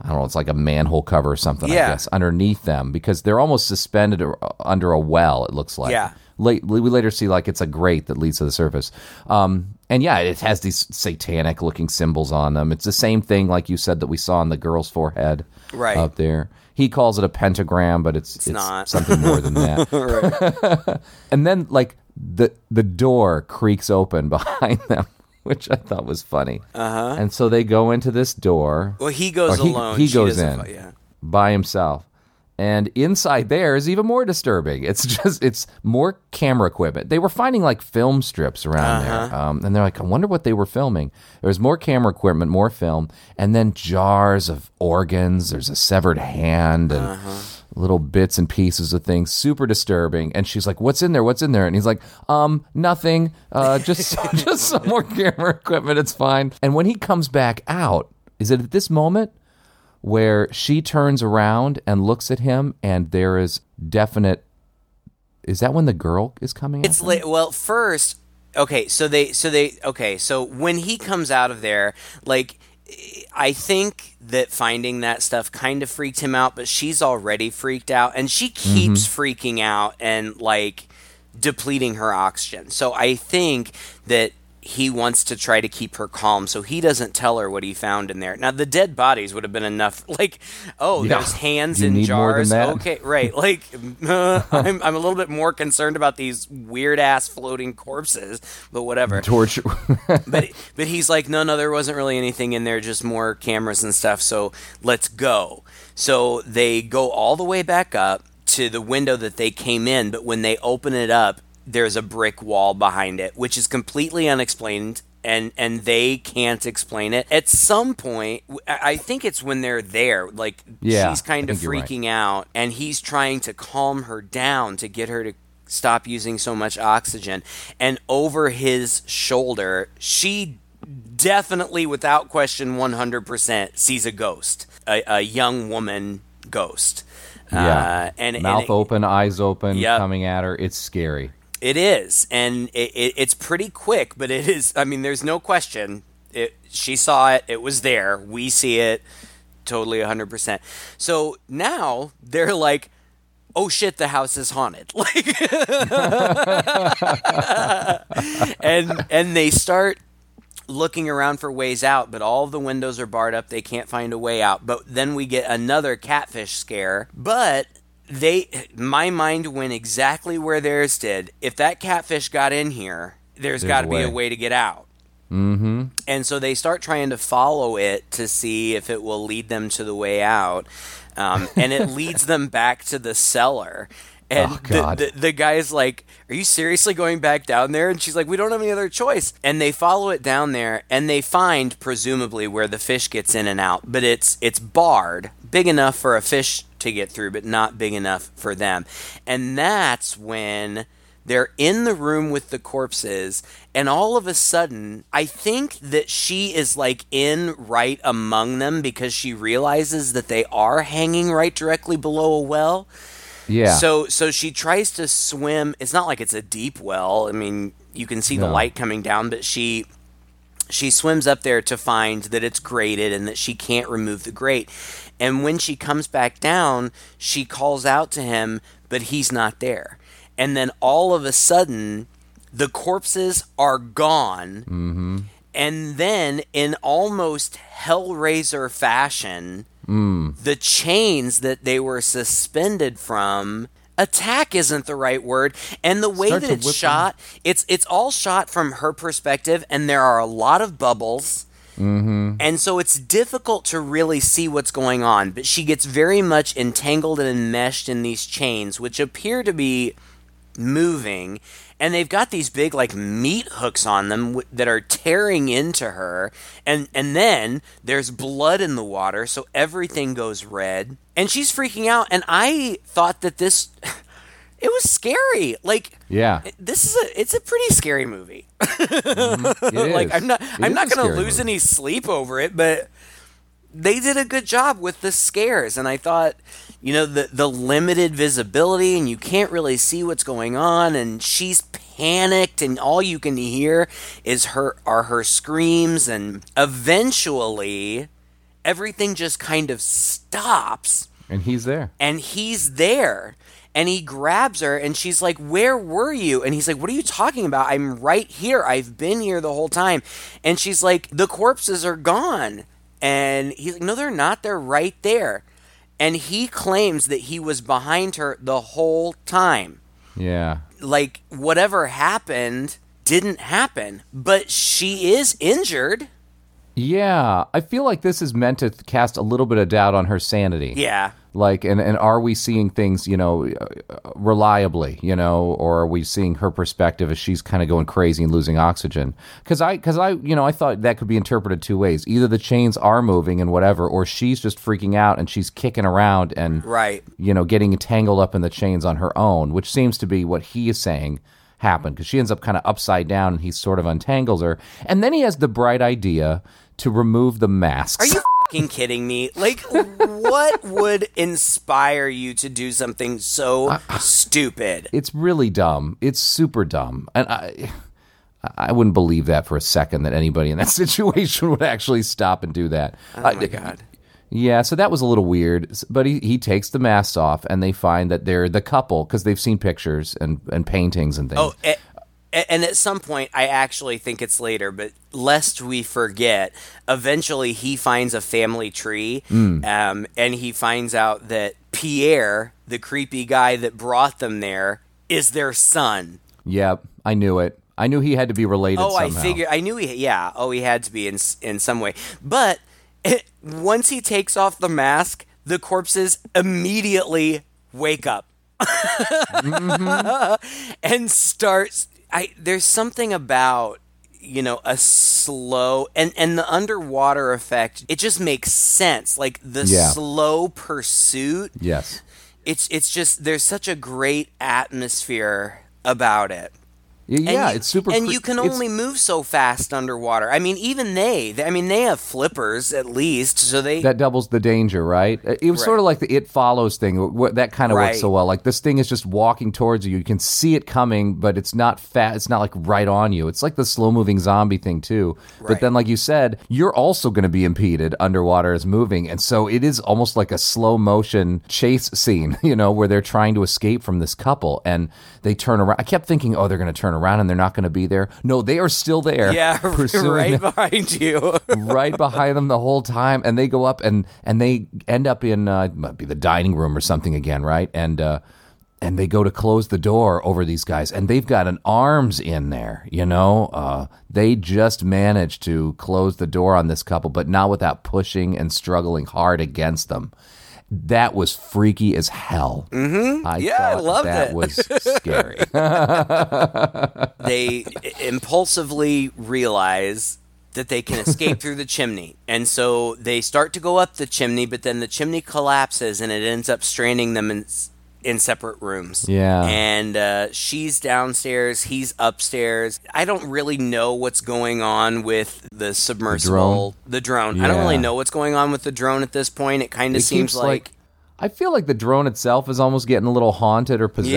S1: I don't know, it's like a manhole cover or something, I guess, underneath them because they're almost suspended under a well, it looks like.
S2: Yeah.
S1: Late, we later see like it's a grate that leads to the surface. Um, and yeah, it has these satanic looking symbols on them. It's the same thing, like you said, that we saw on the girl's forehead
S2: Right.
S1: up there. He calls it a pentagram, but it's, it's,
S2: not.
S1: something more than that. and then like the the door creaks open behind them, which I thought was funny. Uh-huh. And so they go into this door
S2: well, he goes
S1: he-
S2: alone.
S1: he
S2: She
S1: goes in.
S2: fi- Yeah.
S1: by himself. And inside there is even more disturbing. It's just it's more camera equipment. They were finding like film strips around there, um, and they're like, I wonder what they were filming. There was more camera equipment, more film, and then jars of organs. There's a severed hand and little bits and pieces of things. Super disturbing. And she's like, "What's in there? What's in there?" And he's like, "Um, nothing. Uh, just just some more camera equipment. It's fine." And when he comes back out, is it at this moment? where she turns around and looks at him and there is definite is that when the girl is coming?
S2: It's
S1: at
S2: late. Well, first, okay, so they, so they, okay, so when he comes out of there, like, I think that finding that stuff kind of freaked him out, but she's already freaked out, and she keeps mm-hmm. freaking out and like depleting her oxygen. So I think that he wants to try to keep her calm so he doesn't tell her what he found in there. Now the dead bodies would have been enough like oh
S1: Yeah.
S2: there's hands
S1: You
S2: in
S1: need more than
S2: jars. Okay, right. Like uh, I'm I'm a little bit more concerned about these weird ass floating corpses, but whatever.
S1: torture.
S2: but but he's like no no there wasn't really anything in there just more cameras and stuff so let's go so they go all the way back up to the window that they came in but when they open it up there's a brick wall behind it which is completely unexplained and and they can't explain it at some point I think it's when they're there like
S1: Yeah,
S2: she's kind of
S1: you're right.
S2: freaking out and he's trying to calm her down to get her to stop using so much oxygen and over his shoulder she definitely without question 100% sees a ghost a, a young woman ghost
S1: yeah,
S2: uh, and
S1: mouth
S2: and it-
S1: open, eyes open,
S2: Yep.
S1: coming at her. It's scary.
S2: It is, and it, it, it's pretty quick, but it is. I mean, there's no question. It, she saw it. It was there. We see it. Totally 100%. So now they're like, oh shit, the house is haunted. Like, and and they start looking around for ways out, but all the windows are barred up. They can't find a way out. But then we get another catfish scare. But they, my mind went exactly where theirs did. If that catfish got in here, there's got to be a
S1: way.
S2: to get out. Mm-hmm. And so they start trying to follow it to see if it will lead them to the way out. Um, and it leads them back to the cellar. And
S1: Oh,
S2: the- the, the guy's like, Are you seriously going back down there? And she's like, We don't have any other choice. And they follow it down there and they find, presumably, where the fish gets in and out. But it's it's barred, big enough for a fish to get through, but not big enough for them. And that's when they're in the room with the corpses, and all of a sudden, I think that she is like in right among them because she realizes that they are hanging right directly below a well.
S1: Yeah.
S2: So so she tries to swim. It's not like it's a deep well. I mean, you can see the light coming down, but she she swims up there to find that it's grated and that she can't remove the grate. And when she comes back down, she calls out to him, but he's not there. And then all of a sudden, the corpses are gone. Mm-hmm. And then, in almost Hellraiser fashion, the chains that they were suspended from attack isn't the right word and the way
S1: Start
S2: that it's
S1: whip them.
S2: shot it's it's all shot from her perspective and there are a lot of bubbles
S1: Mm-hmm.
S2: and so it's difficult to really see what's going on but she gets very much entangled and enmeshed in these chains which appear to be moving and they've got these big like meat hooks on them w- that are tearing into her. And and then there's blood in the water so everything goes red. And she's freaking out. And i thought that this it was scary. Like
S1: yeah.
S2: this is a it's a pretty scary movie. Mm-hmm.
S1: It
S2: like i'm not
S1: It
S2: i'm not gonna lose
S1: movie.
S2: any sleep over it but they did a good job with the scares. And i thought you know the the limited visibility and you can't really see what's going on and she's panicked and all you can hear is her are her screams and eventually everything just kind of stops.
S1: And he's there.
S2: and he's there. And he grabs her and she's like where were you? And he's like what are you talking about? I'm right here. I've been here the whole time. And she's like the corpses are gone. And he's like no they're not. They're right there and he claims that he was behind her the whole time
S1: Yeah.
S2: like whatever happened didn't happen but she is injured
S1: Yeah. I feel like this is meant to cast a little bit of doubt on her sanity.
S2: yeah
S1: Like, and, and are we seeing things, you know, reliably, you know, or are we seeing her perspective as she's kind of going crazy and losing oxygen? Because I, because I, you know, I thought that could be interpreted two ways. Either the chains are moving and whatever, or she's just freaking out and she's kicking around and,
S2: right
S1: you know, getting tangled up in the chains on her own, which seems to be what he is saying happened because she ends up kind of upside down and he sort of untangles her. And then he has the bright idea to remove the masks.
S2: are you kidding me? Like, what would inspire you to do something so stupid?
S1: It's really dumb. It's super dumb, and I. I wouldn't believe that for a second that anybody in that situation would actually stop and do that.
S2: Oh uh, my god.
S1: Yeah, so that was a little weird. But he, he takes the masks off, and they find that they're the couple because they've seen pictures and, and paintings and things.
S2: Oh, a- and at some point, I actually think it's later, but lest we forget, eventually he finds a family tree, um, and he finds out that Pierre, the creepy guy that brought them there, is their son.
S1: Yep, I knew it. I knew he had to be related.
S2: Oh, I figured. I knew he. Yeah. Oh, he had to be in in some way. But once he takes off the mask, the corpses immediately wake up and starts. I there's something about you know a slow and and the underwater effect. It just makes sense. Like the
S1: Yeah.
S2: slow pursuit.
S1: Yes.
S2: It's it's just there's such a great atmosphere about it.
S1: Yeah,
S2: you-
S1: it's super.
S2: And
S1: cre-
S2: you can only move so fast underwater. I mean, even they. they- I mean, they have flippers at least, so they.
S1: that doubles the danger, right? It was sort of like the "it follows" thing. That kind of works so well. Like this thing is just walking towards you. You can see it coming, but it's not fat. It's not like right on you. It's like the slow-moving zombie thing too. But then, like you said, you're also going to be impeded underwater as moving, and so it is almost like a slow motion chase scene. You know, where they're trying to escape from this couple, and they turn around. I kept thinking, oh, they're going to turn around and they're not going to be there. No, they are still there.
S2: yeah, right behind you.
S1: right behind them the whole time, and they go up and and they end up in uh, might be the dining room or something again, right? And uh, and they go to close the door over these guys, and they've got an arms in there. You know, uh, they just managed to close the door on this couple, but not without pushing and struggling hard against them. That was freaky as hell. Mm-hmm. I
S2: Yeah, I loved
S1: that
S2: it.
S1: was scary.
S2: they impulsively realize that they can escape through the chimney. And so they start to go up the chimney, but then the chimney collapses and it ends up stranding them in, in separate rooms.
S1: Yeah.
S2: And uh, she's downstairs, he's upstairs. I don't really know what's going on with the submersible, the drone. I don't really know what's going on with the drone at this point. It kind of seems
S1: keeps,
S2: like.
S1: I feel like the drone itself is almost getting a little haunted or possessed.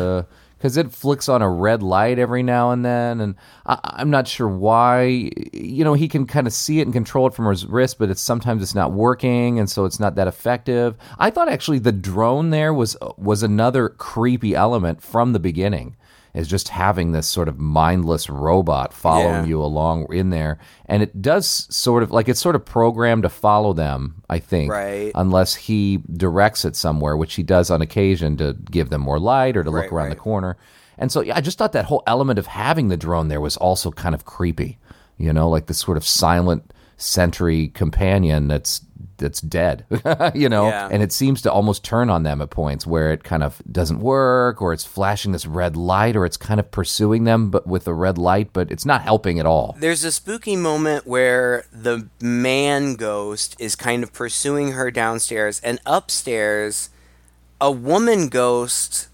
S2: Yeah.
S1: Because it flicks on a red light every now and then, and I, I'm not sure why. You know, he can kind of see it and control it from his wrist, but it's sometimes it's not working, and so it's not that effective. I thought actually the drone there was was another creepy element from the beginning. Is just having this sort of mindless robot following
S2: Yeah.
S1: you along in there, and it does sort of like it's sort of programmed to follow them. I think,
S2: Right.
S1: unless he directs it somewhere, which he does on occasion to give them more light or to look around
S2: right.
S1: the corner. And so, yeah, I just thought that whole element of having the drone there was also kind of creepy, you know, like this sort of silent sentry companion that's that's dead, you know,
S2: Yeah.
S1: and it seems to almost turn on them at points where it kind of doesn't work, or it's flashing this red light, or it's kind of pursuing them, but with a red light, but it's not helping at all.
S2: There's a spooky moment where the man ghost is kind of pursuing her downstairs, and upstairs, a woman ghost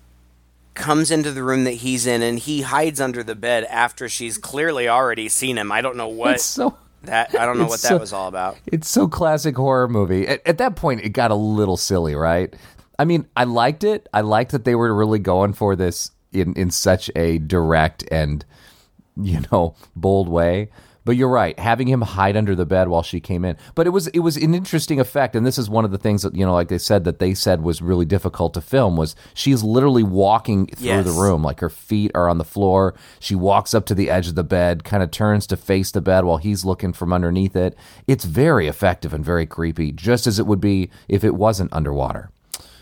S2: comes into the room that he's in, and he hides under the bed after she's clearly already seen him. I don't know what
S1: It's so
S2: that. I don't know
S1: it's
S2: what that was all about.
S1: It's so classic horror movie. At, at that point, it got a little silly, right? I mean, I liked it. I liked that they were really going for this in in such a direct and you know bold way. But you're right, having him hide under the bed while she came in. But it was it was an interesting effect, and this is one of the things that you know, like they said, that they said was really difficult to film. Was she's literally walking through
S2: Yes.
S1: the room, like her feet are on the floor. She walks up to the edge of the bed, kind of turns to face the bed while he's looking from underneath it. It's very effective and very creepy, just as it would be if it wasn't underwater.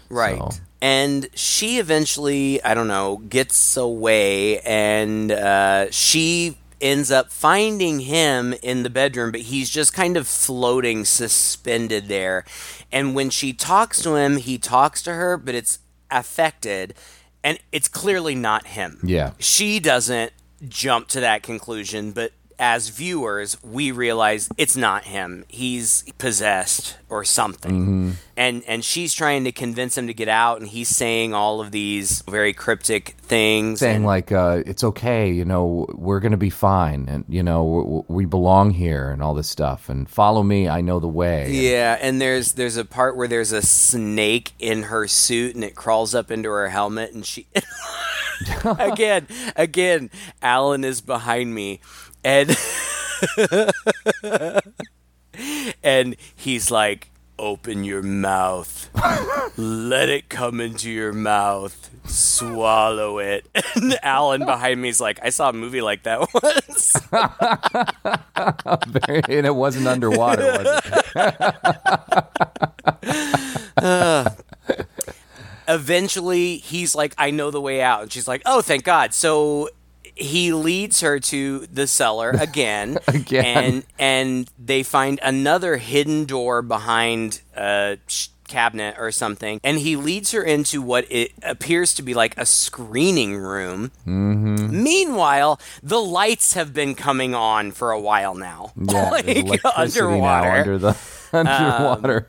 S2: Right.
S1: So-
S2: And she eventually, I don't know, gets away and uh, she ends up finding him in the bedroom, but he's just kind of floating, suspended there. And when she talks to him, he talks to her, but it's affected and it's clearly not him.
S1: Yeah.
S2: She doesn't jump to that conclusion, but as viewers, we realize it's not him. He's possessed or something.
S1: Mm-hmm.
S2: And and she's trying to convince him to get out and he's saying all of these very cryptic things
S1: saying
S2: and-
S1: like uh, it's okay you know we're gonna be fine and you know we, we belong here and all this stuff and follow me i know the way
S2: Yeah, and there's there's a part where there's a snake in her suit and it crawls up into her helmet and she again again Alan is behind me and and he's like open your mouth. Let it come into your mouth. Swallow it. And Alan behind me is like I saw a movie like that once.
S1: And it wasn't underwater was it?
S2: Eventually he's like i know the way out. And she's like oh thank god. So he leads her to the cellar again,
S1: Again.
S2: and and they find another hidden door behind a cabinet or something and he leads her into what it appears to be like a screening room
S1: Mm-hmm.
S2: meanwhile the lights have been coming on for a while now
S1: yeah
S2: like underwater
S1: now under the underwater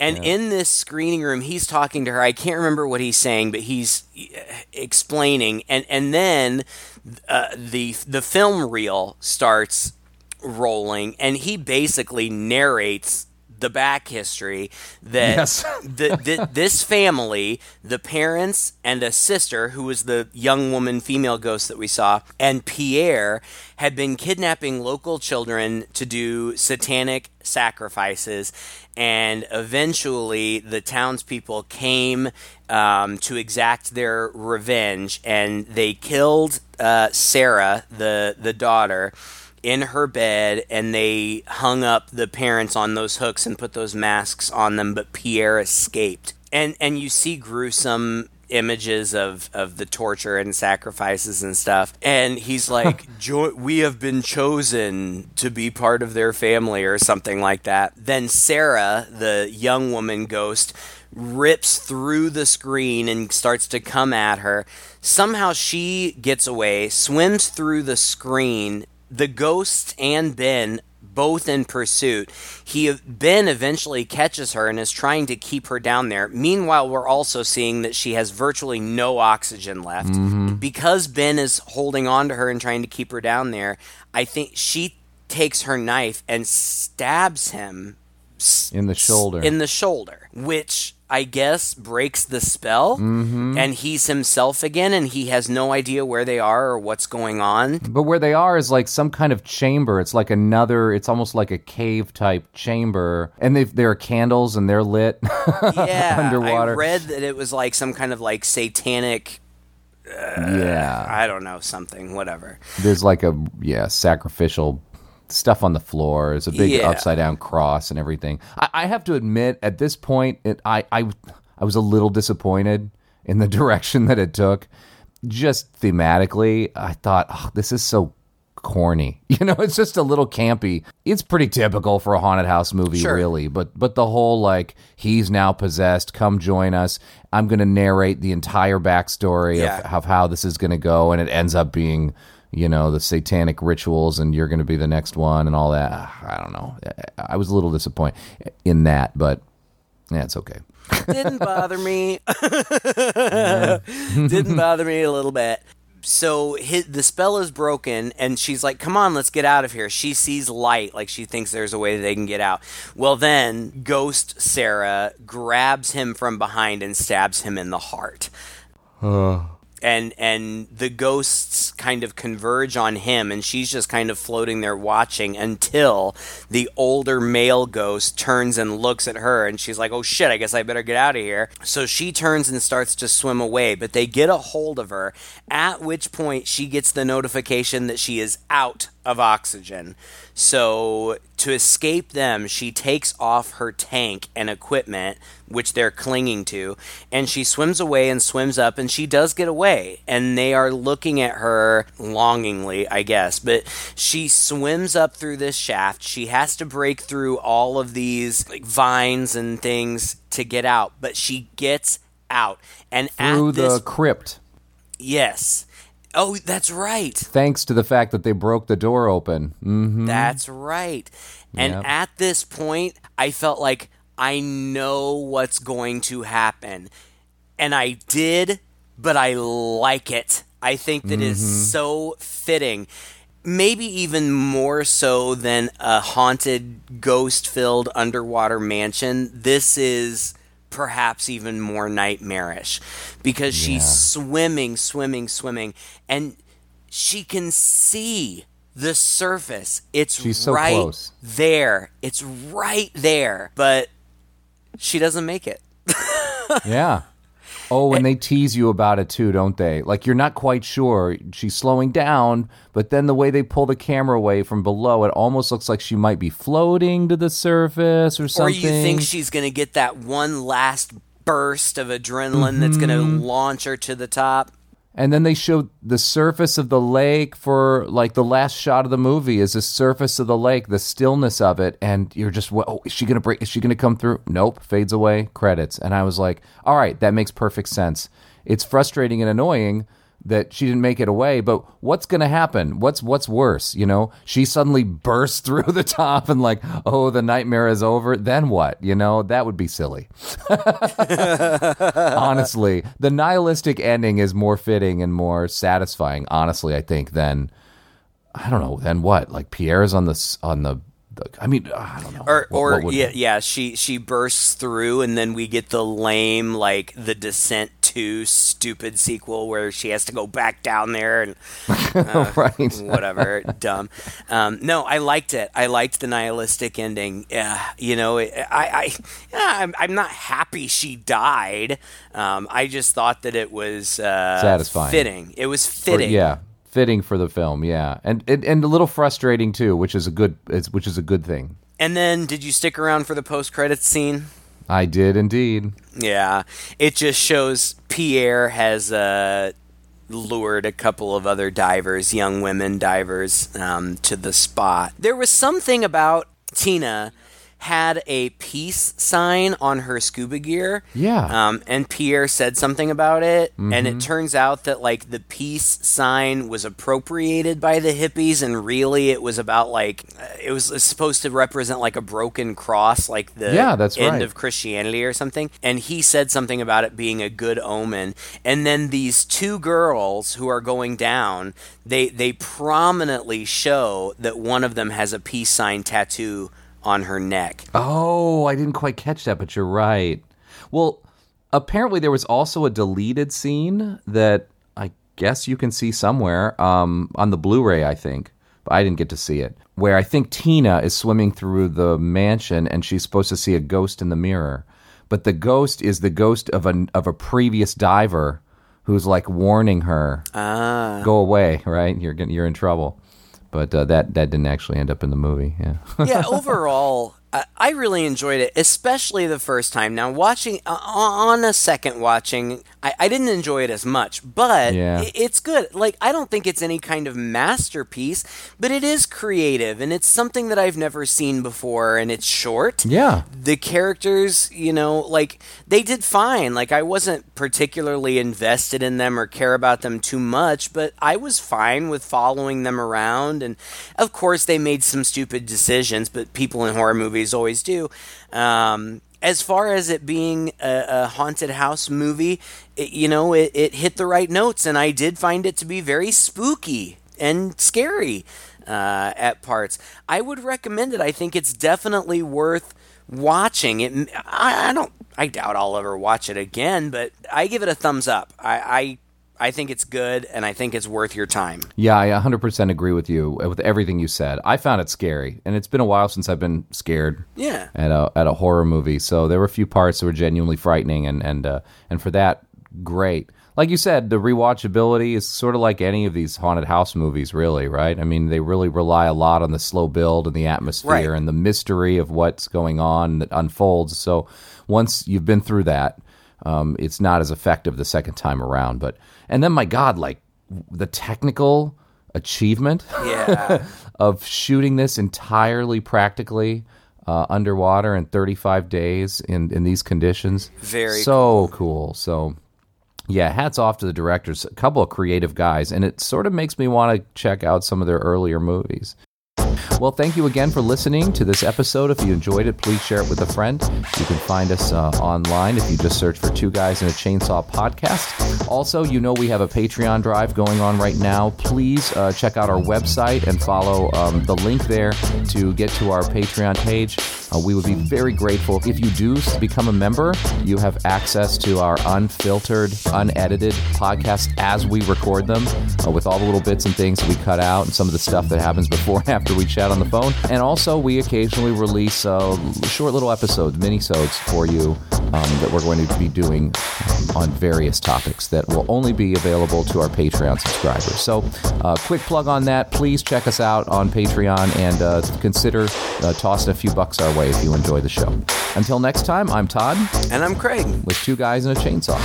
S2: and in this screening room, he's talking to her. I can't remember what he's saying, but he's uh, explaining, and and then uh, the the film reel starts rolling, and he basically narrates the back history that
S1: Yes.
S2: the, the, this family, the parents and a sister, who was the young woman, female ghost that we saw, and Pierre had been kidnapping local children to do satanic sacrifices. And eventually, the townspeople came um, to exact their revenge, and they killed uh, Sarah, the the daughter in her bed and they hung up the parents on those hooks and put those masks on them but Pierre escaped. And and you see gruesome images of of the torture and sacrifices and stuff. And he's like we have been chosen to be part of their family or something like that. Then Sarah the young woman ghost rips through the screen and starts to come at her. Somehow she gets away swims through the screen the ghost and Ben both in pursuit. He Ben eventually catches her and is trying to keep her down there. Meanwhile, we're also seeing that she has virtually no oxygen left. Mm-hmm. Because Ben is holding on to her and trying to keep her down there, I think she takes her knife and stabs him
S1: in the shoulder
S2: in the shoulder, which I guess breaks the spell,
S1: Mm-hmm.
S2: and he's himself again, and he has no idea where they are or what's going on.
S1: But where they are is like some kind of chamber. It's like another. It's almost like a cave type chamber, and they there are candles and they're lit.
S2: Yeah,
S1: Underwater.
S2: I read that it was like some kind of like satanic.
S1: yeah,
S2: I don't know something, whatever.
S1: there's like a yeah sacrificial stuff on the floor. It's a big
S2: Yeah.
S1: upside down cross and everything. I, I have to admit, at this point, it, I I I was a little disappointed in the direction that it took. Just thematically, I thought oh, this is so corny. You know, it's just a little campy. It's pretty typical for a haunted house movie,
S2: Sure.
S1: really. But but the whole like he's now possessed. Come join us. I'm going to narrate the entire backstory
S2: Yeah.
S1: of, of how this is going to go, and it ends up being you know the satanic rituals, and you're going to be the next one, and all that. Ah, I don't know. I was a little disappointed in that, but yeah, it's okay.
S2: Didn't bother me. Didn't bother me a little bit. So his, the spell is broken, and she's like, "Come on, let's get out of here." She sees light, like she thinks there's a way they can get out. Well, then Ghost Sarah grabs him from behind and stabs him in the heart. And and the ghosts kind of converge on him and she's just kind of floating there watching until the older male ghost turns and looks at her and she's like oh shit i guess i better get out of here. So she turns and starts to swim away but they get a hold of her at which point she gets the notification that she is out of oxygen. So to escape them she takes off her tank and equipment which they're clinging to and she swims away and swims up and she does get away and they are looking at her longingly i guess but she swims up through this shaft she has to break through all of these like vines and things to get out but she gets out and
S1: Through
S2: at this
S1: the crypt.
S2: Yes. Oh, that's right.
S1: thanks to the fact that they broke the door open. hmm
S2: That's right. And
S1: Yep.
S2: at this point, I felt like I know what's going to happen. And I did, but I like it. I think that is mm-hmm. so fitting. Maybe even more so than a haunted, ghost filled underwater mansion. This is perhaps even more nightmarish because she's swimming, swimming, swimming. And she can see the surface. It's
S1: She's so
S2: right
S1: close.
S2: there. It's right there. But she doesn't make it.
S1: Yeah. Oh, and they tease you about it too, don't they? Like you're not quite sure she's slowing down, but then the way they pull the camera away from below, it almost looks like she might be floating to the surface or something.
S2: Or you think she's going to get that one last burst of adrenaline that's going to
S1: Mm-hmm.
S2: launch her to the top.
S1: And then they show the surface of the lake for like the last shot of the movie is the surface of the lake, the stillness of it, and you're just, "Wha- oh, is she gonna break? Is she gonna come through? Nope, fades away, credits. And I was like, all right, that makes perfect sense. It's frustrating and annoying that she didn't make it away, but what's gonna happen? What's what's worse? You know, she suddenly bursts through the top and like, oh, the nightmare is over. Then what? You know, that would be silly. honestly, the nihilistic ending is more fitting and more satisfying. Honestly, I think than I don't know. Then what? Like Pierre's on the on the. I mean, I don't know.
S2: Or,
S1: What-
S2: or
S1: what would-
S2: yeah, yeah, she she bursts through, and then we get the lame like the Descent Two stupid sequel where she has to go back down there and
S1: right.
S2: whatever dumb um, no i liked it i liked the nihilistic ending yeah you know i i yeah, I'm, I'm not happy she died um, i just thought that it was uh,
S1: Satisfying.
S2: fitting it was fitting
S1: yeah, fitting for the film. Yeah, and, and and a little frustrating too, which is a good. Which is a good thing.
S2: and then did you stick around for the post-credits scene
S1: I did indeed.
S2: yeah it just shows pierre has uh, lured a couple of other divers young women divers um, to the spot there was something about tina had a peace sign on her scuba gear
S1: Yeah.
S2: um, and pierre said something about it and
S1: Mm-hmm.
S2: it turns out that like the peace sign was appropriated by the hippies and really it was about like uh, it was supposed to represent like a broken cross like the
S1: Yeah, that's
S2: end
S1: right.
S2: of Christianity or something. And he said something about it being a good omen. And then these two girls who are going down, they they prominently show that one of them has a peace sign tattoo on her neck.
S1: Oh, I didn't quite catch that, but you're right. Well, apparently there was also a deleted scene that I guess you can see somewhere um, on the Blu-ray, I think, but I didn't get to see it. Where I think Tina is swimming through the mansion and she's supposed to see a ghost in the mirror, but the ghost is the ghost of a of a previous diver who's like warning her, ah. "Go away!" Right? You're getting, you're in trouble. But uh, that that didn't actually end up in the movie. Yeah.
S2: yeah, overall, I, I really enjoyed it, especially the first time. Now, watching uh, on a second watching, I, I didn't enjoy it as much, but
S1: Yeah.
S2: i- it's good. Like, I don't think it's any kind of masterpiece, but it is creative, and it's something that I've never seen before, and it's short.
S1: yeah.
S2: The characters, you know, like they did fine. Like I wasn't particularly invested in them or care about them too much, but I was fine with following them around. And of course, they made some stupid decisions, but people in horror movies always do. Um, as far as it being a, a haunted house movie, it, you know, it, it hit the right notes, and I did find it to be very spooky and scary uh, at parts. I would recommend it. I think it's definitely worth watching. It. I, I don't. I doubt I'll ever watch it again, but I give it a thumbs up. I. I I think it's good, and I think it's worth your time.
S1: Yeah, I 100% agree with you with everything you said. I found it scary, and it's been a while since I've been scared
S2: Yeah.
S1: at a at a horror movie. So there were a few parts that were genuinely frightening, and and uh, and for that, great. Like you said, the rewatchability is sort of like any of these haunted house movies, really, right? I mean, they really rely a lot on the slow build and the atmosphere
S2: Right.
S1: and the mystery of what's going on that unfolds. So once you've been through that, um, it's not as effective the second time around. But and then, my God, like the technical achievement
S2: Yeah.
S1: of shooting this entirely practically uh, underwater in 35 days in, in these conditions.
S2: Very
S1: so cool. So Yeah, hats off to the directors. A couple of creative guys, and it sort of makes me want to check out some of their earlier movies. Well, thank you again for listening to this episode. If you enjoyed it, please share it with a friend. You can find us uh, online if you just search for Two Guys and a Chainsaw podcast. Also, you know we have a Patreon drive going on right now. Please uh, check out our website and follow um, the link there to get to our Patreon page. Uh, we would be very grateful if you do become a member. You have access to our unfiltered, unedited podcast as we record them, uh, with all the little bits and things we cut out and some of the stuff that happens before and after we chat on the phone. And also, we occasionally release uh, short little episodes, mini-sodes for you um, that we're going to be doing on various topics that will only be available to our Patreon subscribers. So, uh, quick plug on that. Please check us out on Patreon and uh, consider uh, tossing a few bucks our way if you enjoy the show. Until next time, I'm Todd
S2: And I'm Craig.
S1: with Two Guys and a Chainsaw.